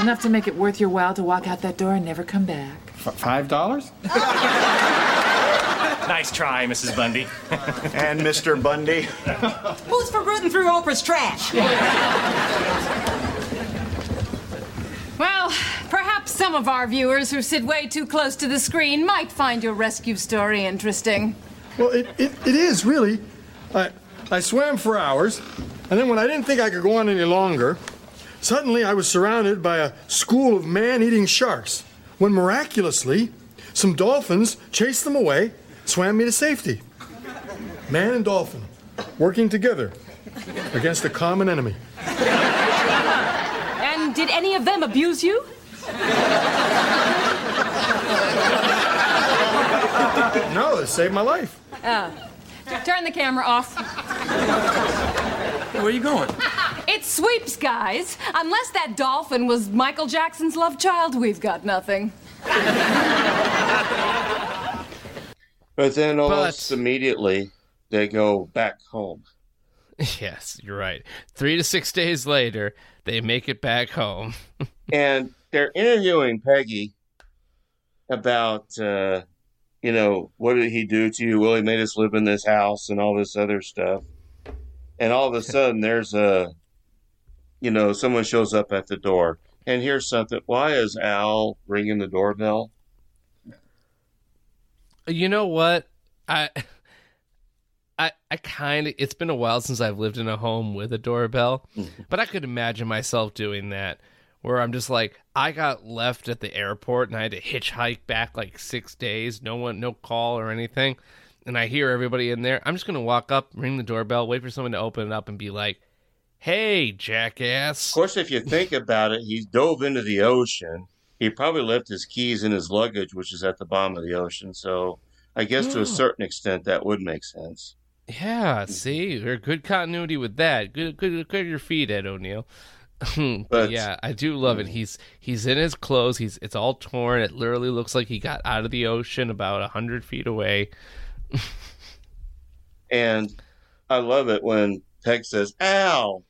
Enough to make it worth your while to walk out that door and never come back. F- Five dollars? Nice try, Mrs. Bundy. and Mr. Bundy. Who's for rooting through Oprah's trash? Well, perhaps some of our viewers who sit way too close to the screen might find your rescue story interesting. Well, it, it, it is, really. I, I swam for hours, and then when I didn't think I could go on any longer, suddenly I was surrounded by a school of man eating sharks, when miraculously, some dolphins chased them away, swam me to safety. Man and dolphin, working together against a common enemy. And did any of them abuse you? No, it saved my life. Oh. Turn the camera off. Where are you going? It sweeps, guys. Unless that dolphin was Michael Jackson's love child, we've got nothing. But then almost immediately they go back home. Yes, you're right. Three to six days later, they make it back home. and they're interviewing Peggy about, uh, you know, what did he do to you? Well, he made us live in this house and all this other stuff. And all of a sudden, there's a, you know, someone shows up at the door. And here's something. Why is Al ringing the doorbell? You know what? I I I kind of it's been a while since I've lived in a home with a doorbell, mm-hmm. but I could imagine myself doing that where I'm just like I got left at the airport and I had to hitchhike back like 6 days, no one no call or anything, and I hear everybody in there. I'm just going to walk up, ring the doorbell, wait for someone to open it up and be like, "Hey, jackass." Of course, if you think about it, he dove into the ocean. He probably left his keys in his luggage, which is at the bottom of the ocean. So I guess to Oh. a certain extent that would make sense. Yeah, see, there's good continuity with that. Good, good, good your feet, Ed O'Neill. but, But- yeah, I do love it. Hmm. He's he's in his clothes. He's it's all torn. It literally looks like he got out of the ocean about a hundred feet away. And I love it when Peg says, Al,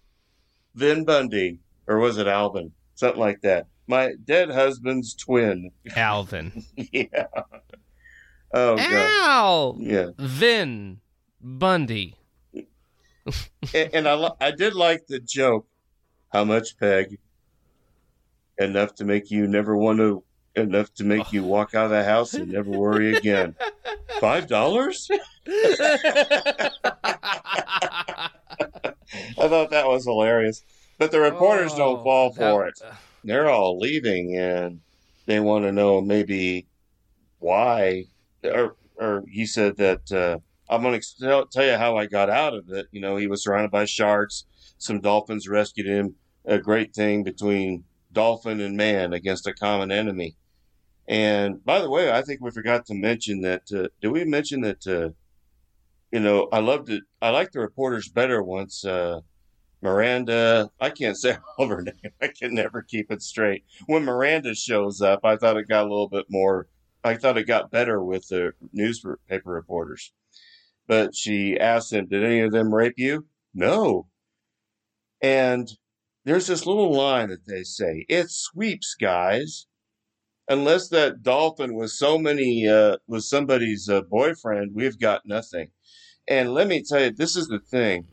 Vin Bundy, or was it Alvin? Something like that. My dead husband's twin. Alvin. yeah. Oh, God. Al. Yeah. Vin Bundy. and, and I, I did like the joke. How much, Peg? Enough to make you never want to, enough to make you walk out of the house and never worry again. Five dollars? I thought that was hilarious. But the reporters don't fall for it. They're all leaving and they want to know maybe why. Or, or he said that uh, I'm going to tell, tell you how I got out of it. You know, he was surrounded by sharks. Some dolphins rescued him. A great thing between dolphin and man against a common enemy. And by the way, I think we forgot to mention that. Uh, did we mention that? Uh, you know, I loved it. I liked the reporters better once. Uh, Miranda, I can't say all her name. I can never keep it straight. When Miranda shows up, I thought it got a little bit more. I thought it got better with the newspaper reporters. But she asked them, "Did any of them rape you?" No. And there's this little line that they say, "It sweeps, guys." Unless that dolphin was so many uh, was somebody's uh, boyfriend, we've got nothing. And let me tell you, this is the thing.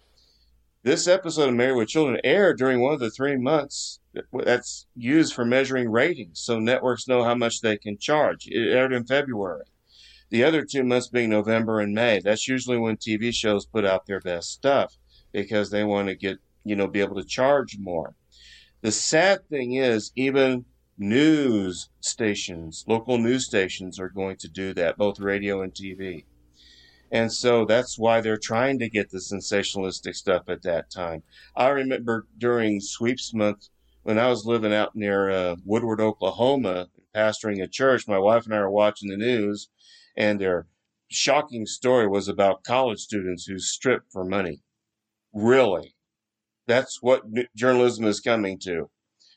This episode of Married with Children aired during one of the three months that's used for measuring ratings, so networks know how much they can charge. It aired in February. The other two months being November and May. That's usually when TV shows put out their best stuff because they want to get, you know, be able to charge more. The sad thing is, even news stations, local news stations, are going to do that, both radio and TV. And so that's why they're trying to get the sensationalistic stuff at that time. I remember during sweeps month when I was living out near uh, Woodward, Oklahoma, pastoring a church, my wife and I were watching the news, and their shocking story was about college students who stripped for money. Really? That's what journalism is coming to.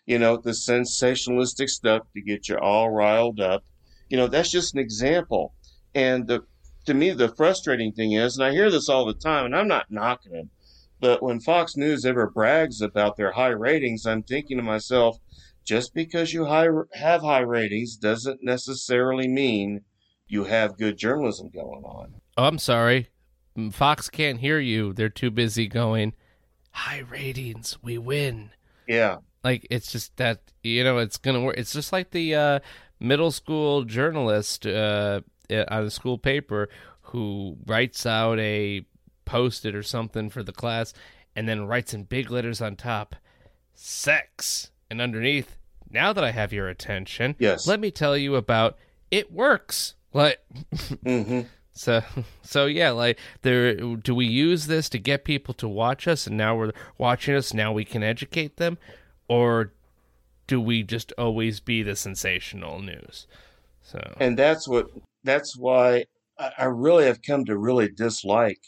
You know, the sensationalistic stuff to get you all riled up. You know, that's just an example. And the, to me, the frustrating thing is, and I hear this all the time, and I'm not knocking them, but when Fox News ever brags about their high ratings, I'm thinking to myself, just because you high, have high ratings doesn't necessarily mean you have good journalism going on. Oh, I'm sorry. Fox can't hear you. They're too busy going, high ratings, we win. Yeah. Like, it's just that, you know, it's going to work. It's just like the uh, middle school journalist uh, on a school paper who writes out a post it or something for the class and then writes in big letters on top, sex. And underneath, now that I have your attention, yes. let me tell you about it works. Like, mm-hmm. so, so yeah, like, there. Do we use this to get people to watch us, and now we're watching us? Now we can educate them, or do we just always be the sensational news? So, and that's what. That's why I, I really have come to really dislike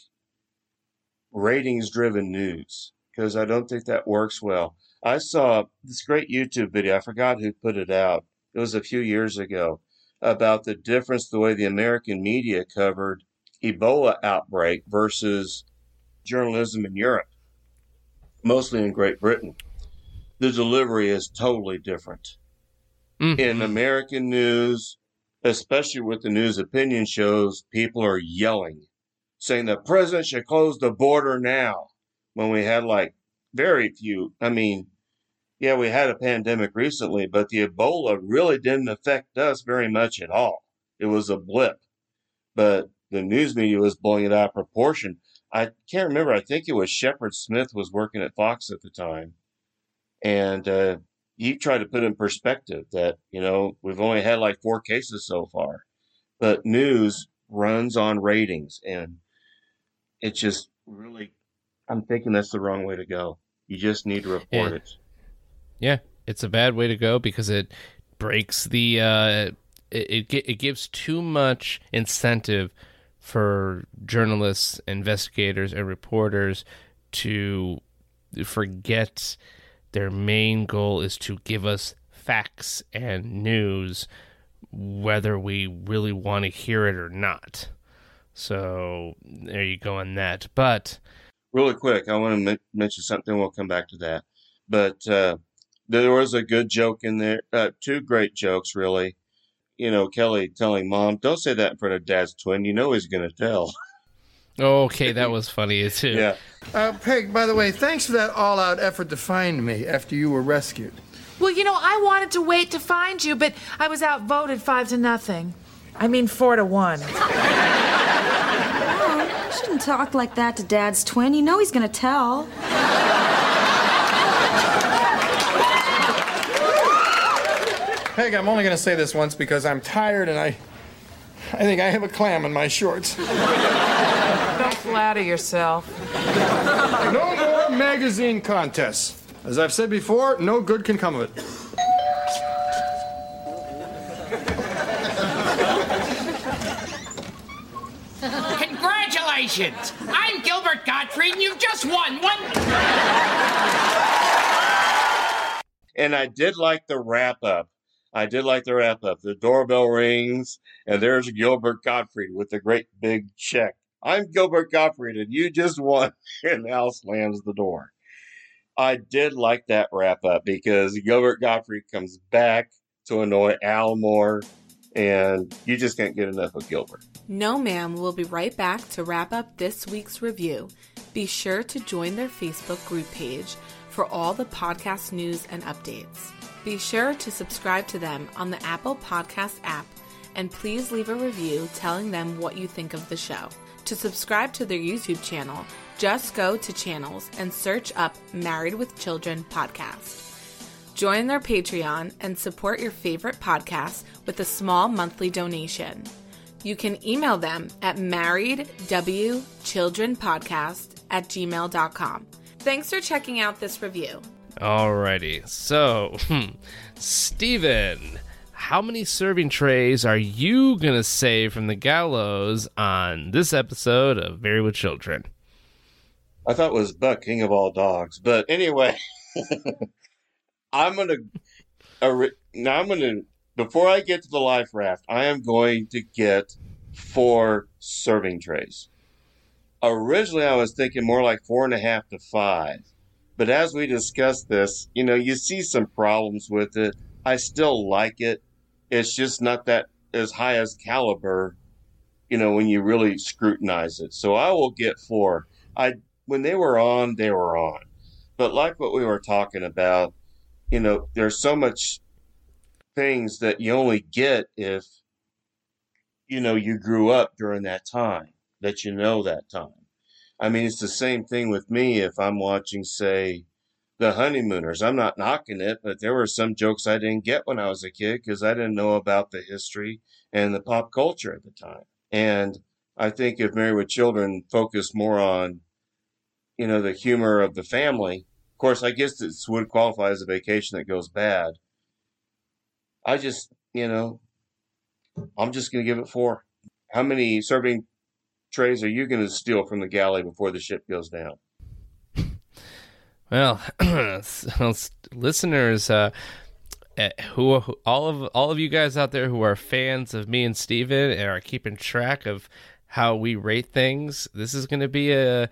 ratings-driven news because I don't think that works well. I saw this great YouTube video. I forgot who put it out. It was a few years ago about the difference the way the American media covered Ebola outbreak versus journalism in Europe, mostly in Great Britain. The delivery is totally different. Mm-hmm. In American news, especially with the news opinion shows, people are yelling, saying the president should close the border now. When we had like very few, I mean, yeah, we had a pandemic recently, but the Ebola really didn't affect us very much at all. It was a blip, but the news media was blowing it out of proportion. I can't remember. I think it was Shepard Smith was working at Fox at the time, and uh, he tried to put in perspective that you know we've only had like four cases so far, but news runs on ratings, and it just really. I'm thinking that's the wrong way to go. You just need to report Yeah. it. Yeah, it's a bad way to go because it breaks the uh, it it, it gives too much incentive for journalists, investigators, and reporters to forget their main goal is to give us facts and news, whether we really want to hear it or not. So there you go on that. But really quick, I want to m- mention something. We'll come back to that. But uh, there was a good joke in there. Uh, two great jokes, really. You know, Kelly telling mom, "Don't say that in front of Dad's twin. You know he's going to tell." okay, that was funny too. Yeah. Uh, Peg, by the way, thanks for that all out effort to find me after you were rescued. Well, you know, I wanted to wait to find you, but I was outvoted five to nothing. I mean, four to one. Oh, you shouldn't talk like that to Dad's twin. You know he's gonna tell. Peg, I'm only going to say this once because I'm tired and I. I think I have a clam in my shorts. Don't flatter yourself. No more magazine contests. As I've said before, no good can come of it. Congratulations! I'm Gilbert Gottfried, and you've just won one. And I did like the wrap up. I did like the wrap up. The doorbell rings, and there's Gilbert Gottfried with the great big check. I'm Gilbert Gottfried, and you just won. And Al slams the door. I did like that wrap up because Gilbert Gottfried comes back to annoy Al more, and you just can't get enough of Gilbert. No, ma'am. We'll be right back to wrap up this week's review. Be sure to join their Facebook group page for all the podcast news and updates. Be sure to subscribe to them on the Apple Podcast app and please leave a review telling them what you think of the show. To subscribe to their YouTube channel, just go to channels and search up Married with Children podcast. Join their Patreon and support your favorite podcast with a small monthly donation. You can email them at marriedwchildrenpodcast at gmail.com. Thanks for checking out this review. Alrighty. So, hmm, Steven, how many serving trays are you going to save from the gallows on this episode of Married with Children? I thought it was Buck, king of all dogs. But anyway, I'm gonna. Uh, now I'm gonna. Before I get to the life raft, I am going to get four serving trays. Originally, I was thinking more like four and a half to five. But as we discuss this, you know, you see some problems with it. I still like it. It's just not that as high as caliber, you know, when you really scrutinize it. So I will get four. I when they were on, they were on. But like what we were talking about, you know, there's so much things that you only get if you know you grew up during that time that you know that time. I mean, it's the same thing with me if I'm watching, say, The Honeymooners. I'm not knocking it, but there were some jokes I didn't get when I was a kid because I didn't know about the history and the pop culture at the time. And I think if Married with Children focused more on, you know, the humor of the family, of course, I guess this would qualify as a vacation that goes bad. I just, you know, I'm just going to give it four. How many serving trays are you going to steal from the galley before the ship goes down? Well, listeners, uh, eh, who, who all of all of you guys out there who are fans of me and Steven and are keeping track of how we rate things, this is going to be a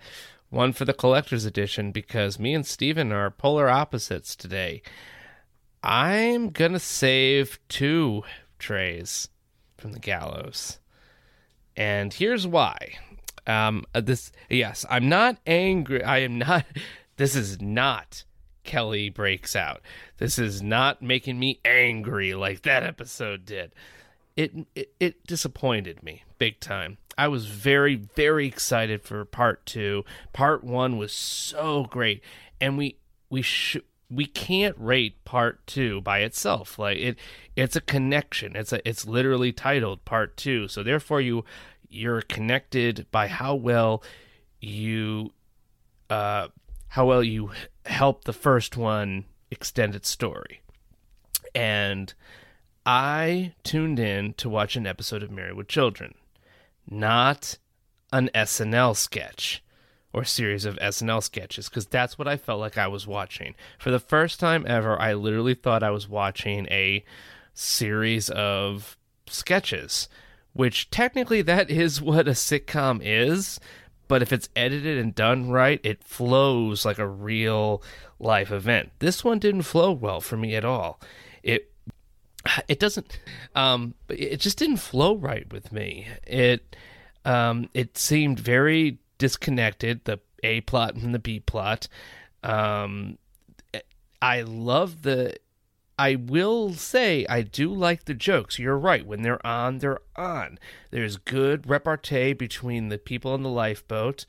one for the collector's edition because me and Steven are polar opposites today. I'm going to save two trays from the gallows. And here's why. Um, uh, this, yes, I'm not angry. I am not, this is not Kelly breaks out. This is not making me angry like that episode did. It, it, it disappointed me big time. I was very, very excited for part two. Part one was so great, and we we should we can't rate part two by itself. Like it, it's a connection. It's a it's literally titled part two. So therefore, you you're connected by how well you uh how well you help the first one extend its story. And I tuned in to watch an episode of Married with Children not an SNL sketch or series of SNL sketches because that's what I felt like I was watching. For the first time ever, I literally thought I was watching a series of sketches, which technically that is what a sitcom is. But if it's edited and done right, it flows like a real life event. This one didn't flow well for me at all. It it doesn't um it just didn't flow right with me it um it seemed very disconnected the a plot and the b plot. Um i love the i will say i do like the jokes. You're right. When they're on they're on. There's good repartee between the people on the lifeboat.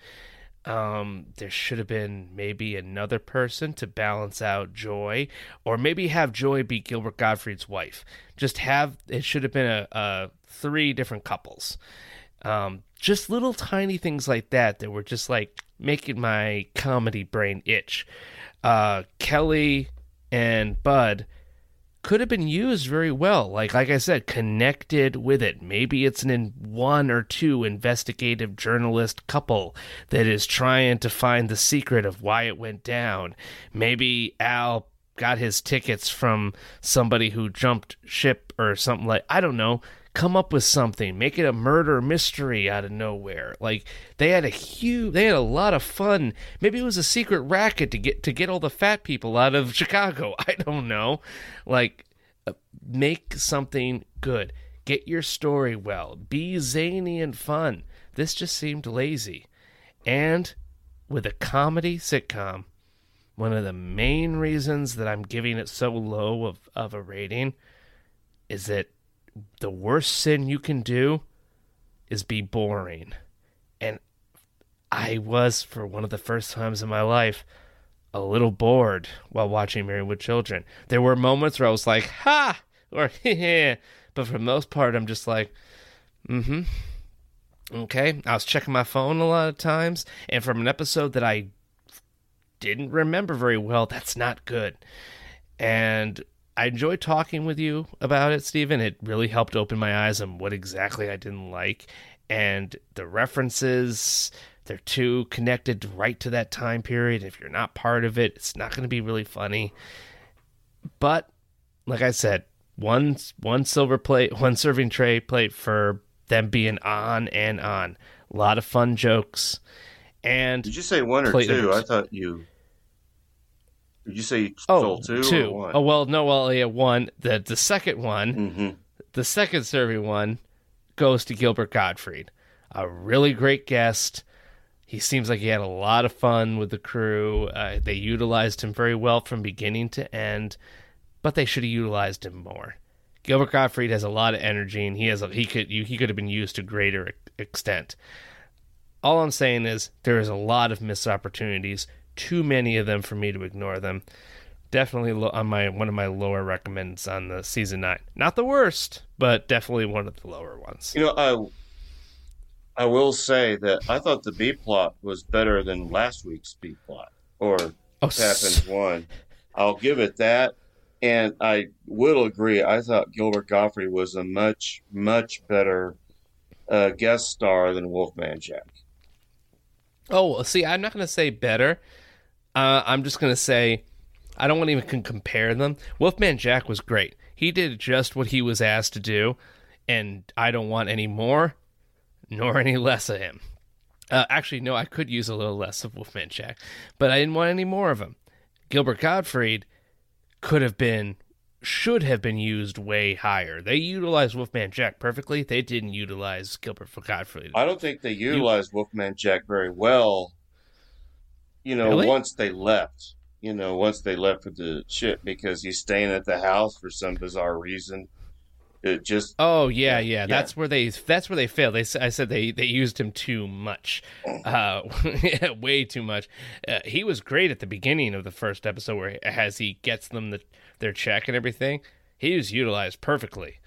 Um, there should have been maybe another person to balance out Joy, or maybe have Joy be Gilbert Gottfried's wife. Just have it should have been a, a three different couples. Um, just little tiny things like that that were just like making my comedy brain itch. Uh, Kelly and Bud could have been used very well. Like like I said, connected with it. Maybe it's an in one or two investigative journalist couple that is trying to find the secret of why it went down. Maybe Al got his tickets from somebody who jumped ship or something like I don't know come up with something make it a murder mystery out of nowhere. Like they had a huge they had a lot of fun. Maybe it was a secret racket to get to get all the fat people out of chicago. I don't know. Like uh, make something good. Get your story well. Be zany and fun. This just seemed lazy. And with a comedy sitcom one of the main reasons that i'm giving it so low of, of a rating is that the worst sin you can do is be boring. And I was, for one of the first times in my life, a little bored while watching Married with Children. There were moments where I was like, ha, or yeah, but for the most part, I'm just like, mm hmm. Okay. I was checking my phone a lot of times, and from an episode that I didn't remember very well, that's not good. And I enjoy talking with you about it, Stephen. It really helped open my eyes on what exactly I didn't like. And the references, they're too connected right to that time period. If you're not part of it, it's not going to be really funny. But like I said, one one silver plate, one serving tray plate for them being on and on. A lot of fun jokes. And Did you say one or two? numbers. I thought you. Did you say Oh, two? two. Or one? Oh well, no, well, yeah, one. The the second one, Mm-hmm. the second serving one, goes to Gilbert Gottfried, a really great guest. He seems like he had a lot of fun with the crew. Uh, they utilized him very well from beginning to end, but they should have utilized him more. Gilbert Gottfried has a lot of energy, and he has a, he could you, he could have been used to greater extent. All I'm saying is there is a lot of missed opportunities. Too many of them for me to ignore them. Definitely on my one of my lower recommends on the season nine. Not the worst, but definitely one of the lower ones. You know, I I will say that I thought the B plot was better than last week's B plot or Oh, Happens one. I'll give it that, and I will agree. I thought Gilbert Gottfried was a much much better uh, guest star than Wolfman Jack. Oh, well, see, I'm not going to say better. Uh, I'm just going to say I don't want to even compare them. Wolfman Jack was great. He did just what he was asked to do, and I don't want any more nor any less of him. Uh, actually, no, I could use a little less of Wolfman Jack, but I didn't want any more of him. Gilbert Gottfried could have been, should have been used way higher. They utilized Wolfman Jack perfectly. They didn't utilize Gilbert Gottfried. I don't think they utilized Wolfman Jack very well. You know, Really? once they left, you know, once they left with the ship because he's staying at the house for some bizarre reason. It just Oh yeah, yeah. That's where they. That's where they failed. They. I said they. They used him too much, uh, way too much. Uh, he was great at the beginning of the first episode, where as he gets them the, their check and everything, he was utilized perfectly.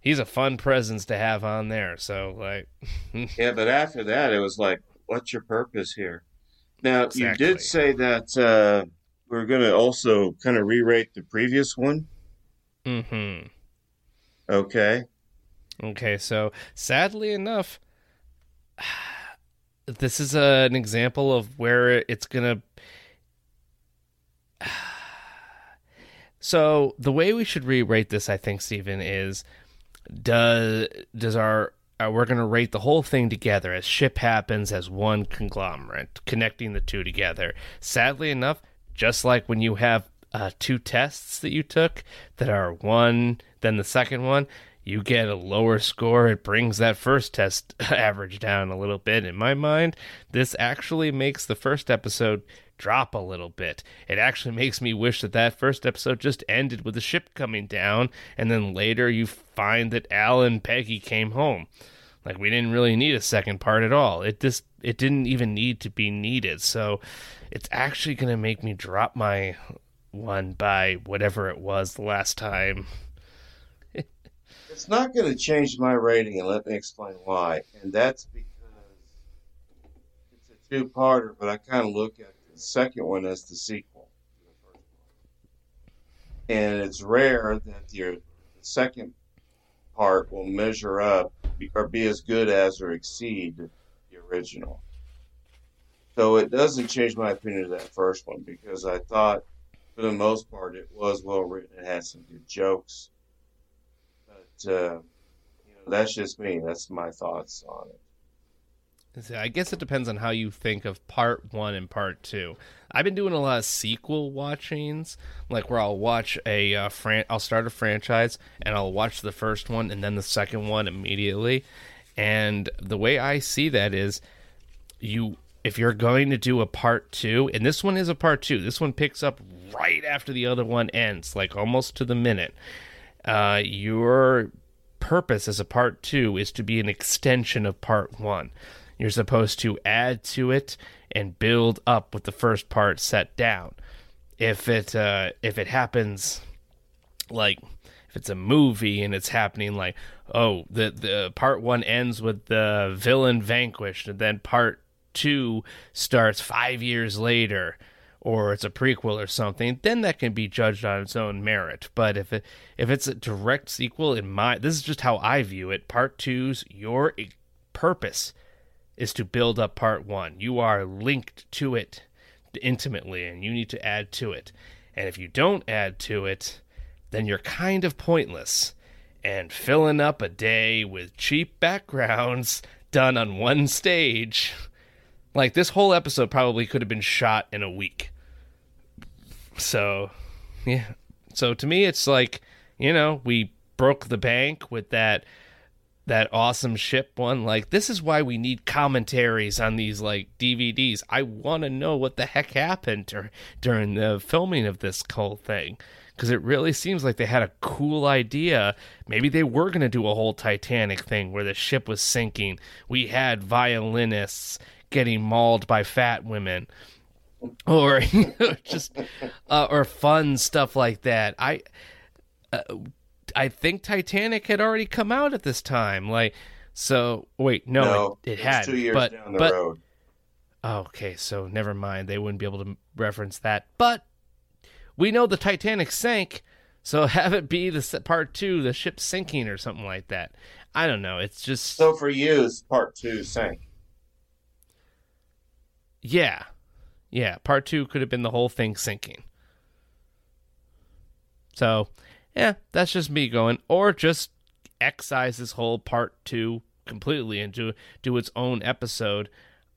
He's a fun presence to have on there. So like, Yeah, but after that, it was like, what's your purpose here? Now, you did say that uh, we're going to also kind of re rate the previous one. hmm Okay. Okay, so sadly enough, this is a, an example of where it's gonna. So the way we should re-rate this, I think, Stephen, is does does our uh, we're gonna rate the whole thing together as ship happens as one conglomerate, connecting the two together. Sadly enough, just like when you have uh, two tests that you took that are one then the second one, you get a lower score. It brings that first test average down a little bit. In my mind, this actually makes the first episode drop a little bit. It actually makes me wish that that first episode just ended with the ship coming down, and then later you find that Al and Peggy came home. Like we didn't really need a second part at all. It just it didn't even need to be needed. So it's actually gonna make me drop my one by whatever it was the last time. It's not going to change my rating, and let me explain why. And that's because it's a two parter, but I kind of look at the second one as the sequel. to. And it's rare that your second part will measure up or be as good as or exceed the original. So it doesn't change my opinion of that first one because I thought, for the most part, it was well written. It had some good jokes. But uh, you know, that's just me. That's my thoughts on it. I guess it depends on how you think of part one and part two. I've been doing a lot of sequel watchings, like where I'll watch a uh, fran- I'll start a franchise and I'll watch the first one and then the second one immediately. And the way I see that is, you if you're going to do a part two, and this one is a part two. This one picks up right after the other one ends, like almost to the minute. Uh, your purpose as a part two is to be an extension of part one. You're supposed to add to it and build up with the first part set down. If it uh, if it happens like if it's a movie and it's happening like oh the the part 1 ends with the villain vanquished and then part 2 starts 5 years later or it's a prequel or something then that can be judged on its own merit. But if it if it's a direct sequel in my this is just how I view it. Part two's your purpose is to build up part 1 you are linked to it intimately and you need to add to it and if you don't add to it then you're kind of pointless. And filling up a day with cheap backgrounds done on one stage. Like, this whole episode probably could have been shot in a week. So, yeah. So to me, it's like, you know, we broke the bank with that that awesome ship one like this is why we need commentaries on these like DVDs I want to know what the heck happened dur- during the filming of this whole thing because it really seems like they had a cool idea. Maybe they were going to do a whole Titanic thing where the ship was sinking. We had violinists getting mauled by fat women. Or you know, just uh, or fun stuff like that. I uh, I think Titanic had already come out at this time. Like so wait, no, No, it, it had two years but, down the but, road. Okay, so never mind. They wouldn't be able to reference that. But we know the Titanic sank, so have it be the part two, the ship sinking or something like that. I don't know. It's just So for you, part two sank. yeah, yeah. Part two could have been the whole thing sinking. So yeah, that's just me going, or just excise this whole part two completely and do do its own episode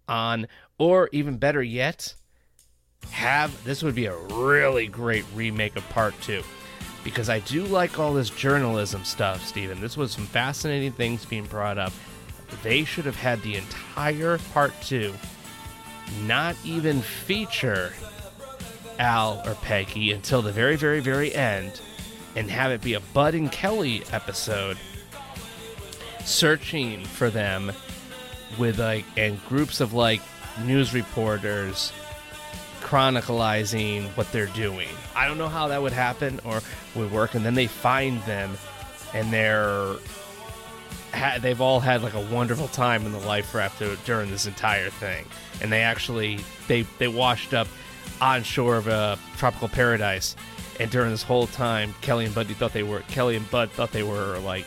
on, or even better yet, have this would be a really great remake of part two because I do like all this journalism stuff, Stephen. This was some fascinating things being brought up. They should have had the entire part two not even feature Al or Peggy until the very, very, very end and have it be a Bud and Kelly episode searching for them with like and groups of like news reporters chronicalizing what they're doing. I don't know how that would happen or would work and then they find them and they're they've all had like a wonderful time in the life raft during this entire thing and they actually they they washed up on shore of a tropical paradise and during this whole time Kelly and Buddy thought they were Kelly and Bud thought they were like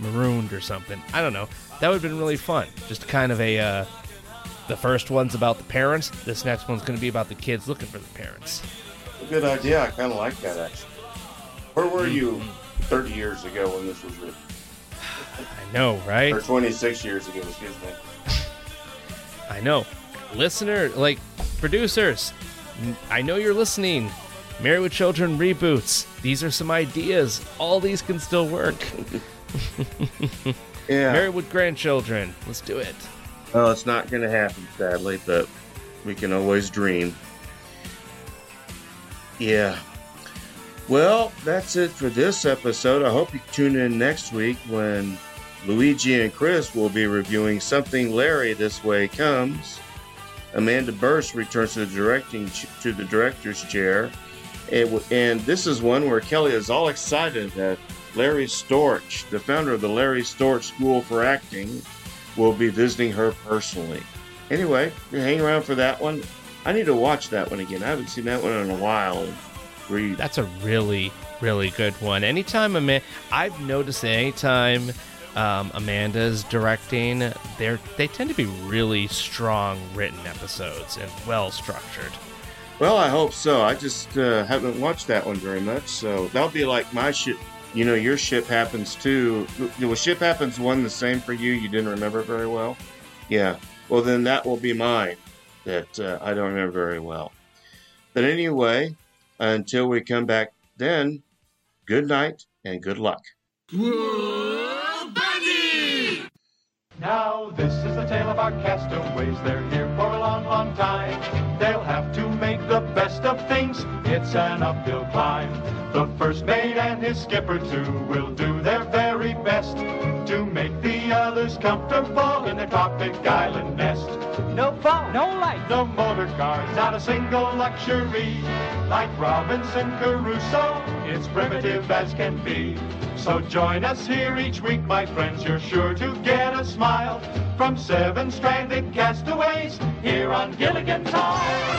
marooned or something. I don't know. That would have been really fun. Just kind of a uh, the first one's about the parents. This next one's going to be about the kids looking for the parents. Good idea. I kind of like that actually. Where were you Mm-hmm. 30 years ago when this was written? I know, right? Or 26 years ago, excuse me. I know. Listener, like producers, I know you're listening. Married with Children reboots. These are some ideas. All these can still work. Yeah. Married with grandchildren. Let's do it. Well, it's not going to happen, sadly, but we can always dream. Yeah. Well, that's it for this episode. I hope you tune in next week when Luigi and Chris will be reviewing Something Larry This Way Comes. Amanda Bearse returns to the directing to the director's chair, and, and this is one where Kelly is all excited that Larry Storch, the founder of the Larry Storch School for Acting, will be visiting her personally. Anyway, hang around for that one. I need to watch that one again. I haven't seen that one in a while. Read. That's a really, really good one. Anytime Amanda, I've noticed that anytime um, Amanda's directing, they're they tend to be really strong written episodes and well structured. Well, I hope so. I just uh, haven't watched that one very much, so that'll be like my ship. You know, your ship happens too. Was ship happens one the same for you? You didn't remember very well. Yeah. Well, then that will be mine. That uh, I don't remember very well. But anyway, until we come back, then good night and good luck. Now this is the tale of our castaways. They're here for a long long time. They'll have to make the best of things. It's an uphill climb. The first mate and his skipper too will do their very best to make the others comfortable in their tropic island nest. No phone, no light, no motor cars, not a single luxury. Like Robinson Crusoe, it's primitive as can be. So join us here each week, my friends. You're sure to get a smile from seven stranded castaways here on Gilligan's Island.